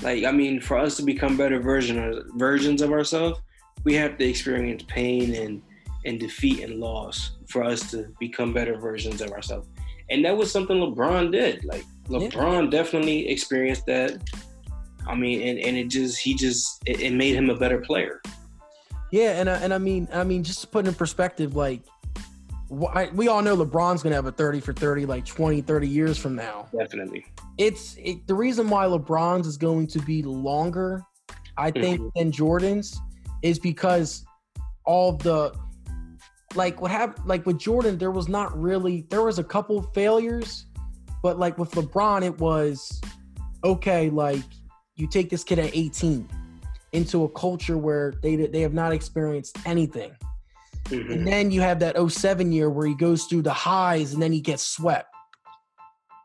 Like, I mean, for us to become better version of, versions of ourselves, we have to experience pain and and defeat and loss for us to become better versions of ourselves. And that was something LeBron did. Like LeBron yeah. definitely experienced that. I mean, and, and it just he just it, it made him a better player. Yeah, and I, and I mean I mean just to put in perspective, like we all know LeBron's gonna have a 30 for 30 like 20, 30 years from now. Definitely. It's it, the reason why LeBron's is going to be longer, I think, mm-hmm. than Jordan's is because all the like what happened like with Jordan there was not really there was a couple failures but like with LeBron it was okay like you take this kid at 18 into a culture where they they have not experienced anything. Mm-hmm. and then you have that 07 year where he goes through the highs and then he gets swept.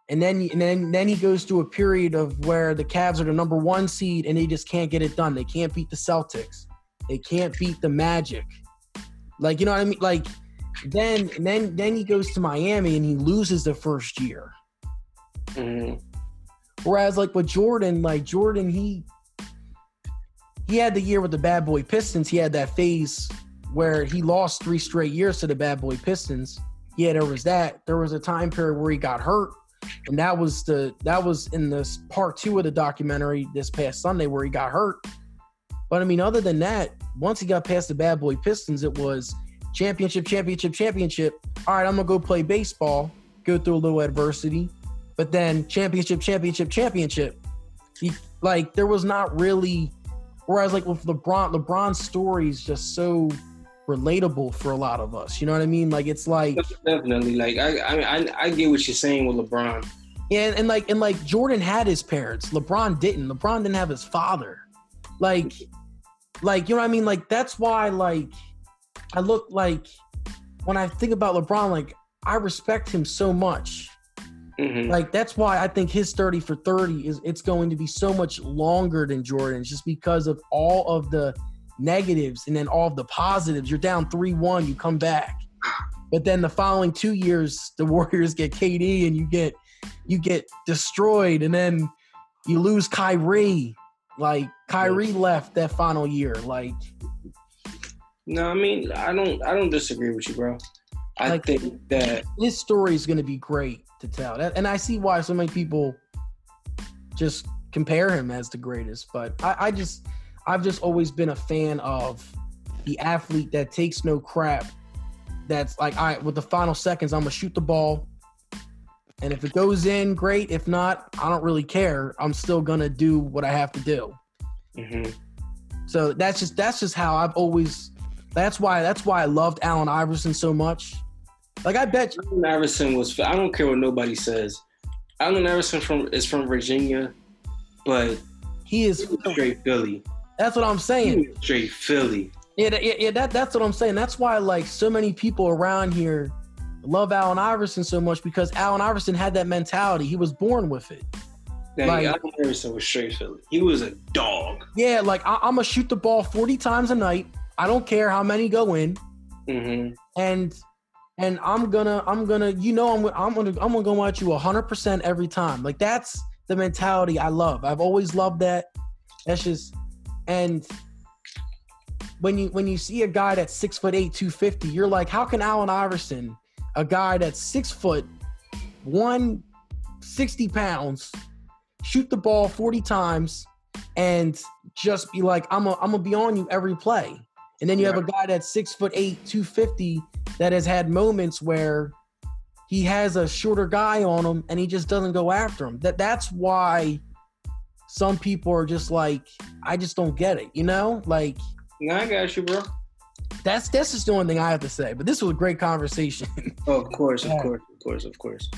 And then and then then he goes through a period of where the Cavs are the number 1 seed and they just can't get it done. They can't beat the Celtics they can't beat the Magic. Like you know what I mean? Like then then then he goes to Miami and he loses the first year. Mm-hmm. Whereas like with Jordan, like Jordan, he he had the year with the Bad Boy Pistons. He had that phase where he lost three straight years to the Bad Boy Pistons. yeah, there was that. There was a time period where he got hurt, and that was the that was in this part two of the documentary this past Sunday where he got hurt. But I mean, other than that, once he got past the bad boy Pistons, it was championship, championship, championship. All right, I'm gonna go play baseball, go through a little adversity, but then championship, championship, championship. He, like there was not really. Whereas like with LeBron, LeBron's story is just so relatable for a lot of us. You know what I mean? Like it's like definitely like I I I, I get what you're saying with LeBron. And and like and like Jordan had his parents. LeBron didn't. LeBron didn't have his father. Like like you know what I mean? Like that's why like I look like when I think about LeBron, like I respect him so much. Mm-hmm. Like that's why I think his 30 for 30 is it's going to be so much longer than Jordan's just because of all of the negatives and then all of the positives. You're down 3-1, you come back. But then the following 2 years the Warriors get KD and you get you get destroyed and then you lose Kyrie. Like Kyrie left that final year like No, I mean, I don't I don't disagree with you, bro. I like, think that this story is going to be great to tell. And I see why so many people just compare him as the greatest. But I, I just, I've just always been a fan of the athlete that takes no crap. That's like, all right, with the final seconds, I'm gonna shoot the ball, and if it goes in, great. If not, I don't really care. I'm still gonna do what I have to do. Mm-hmm. So that's just that's just how I've always. That's why that's why I loved Allen Iverson so much like I bet you. Allen Iverson was. I don't care what nobody says. Allen Iverson from is from Virginia, but he is straight Philly. That's what I'm saying. Straight Philly. Yeah, yeah, yeah. That that's what I'm saying. That's why like so many people around here love Allen Iverson so much because Allen Iverson had that mentality. He was born with it. Like, Allen Iverson was straight Philly. He was a dog. Yeah, like I, am gonna shoot the ball 40 times a night. I don't care how many go in. Mm-hmm. And and I'm gonna I'm gonna you know I'm I'm gonna I'm gonna go at you 100 percent every time. Like that's the mentality I love. I've always loved that. That's just and when you when you see a guy that's six foot eight, 250, you're like, how can Allen Iverson, a guy that's six foot, 160 pounds, shoot the ball 40 times and just be like, I'm I'm gonna be on you every play. And then you have a guy that's six foot eight, 250, that has had moments where he has a shorter guy on him and he just doesn't go after him. That that's why some people are just like, I just don't get it, you know? Like no, I got you, bro that's that's just the only thing I have to say. But this was a great conversation. oh, of course, of course, of course, of course.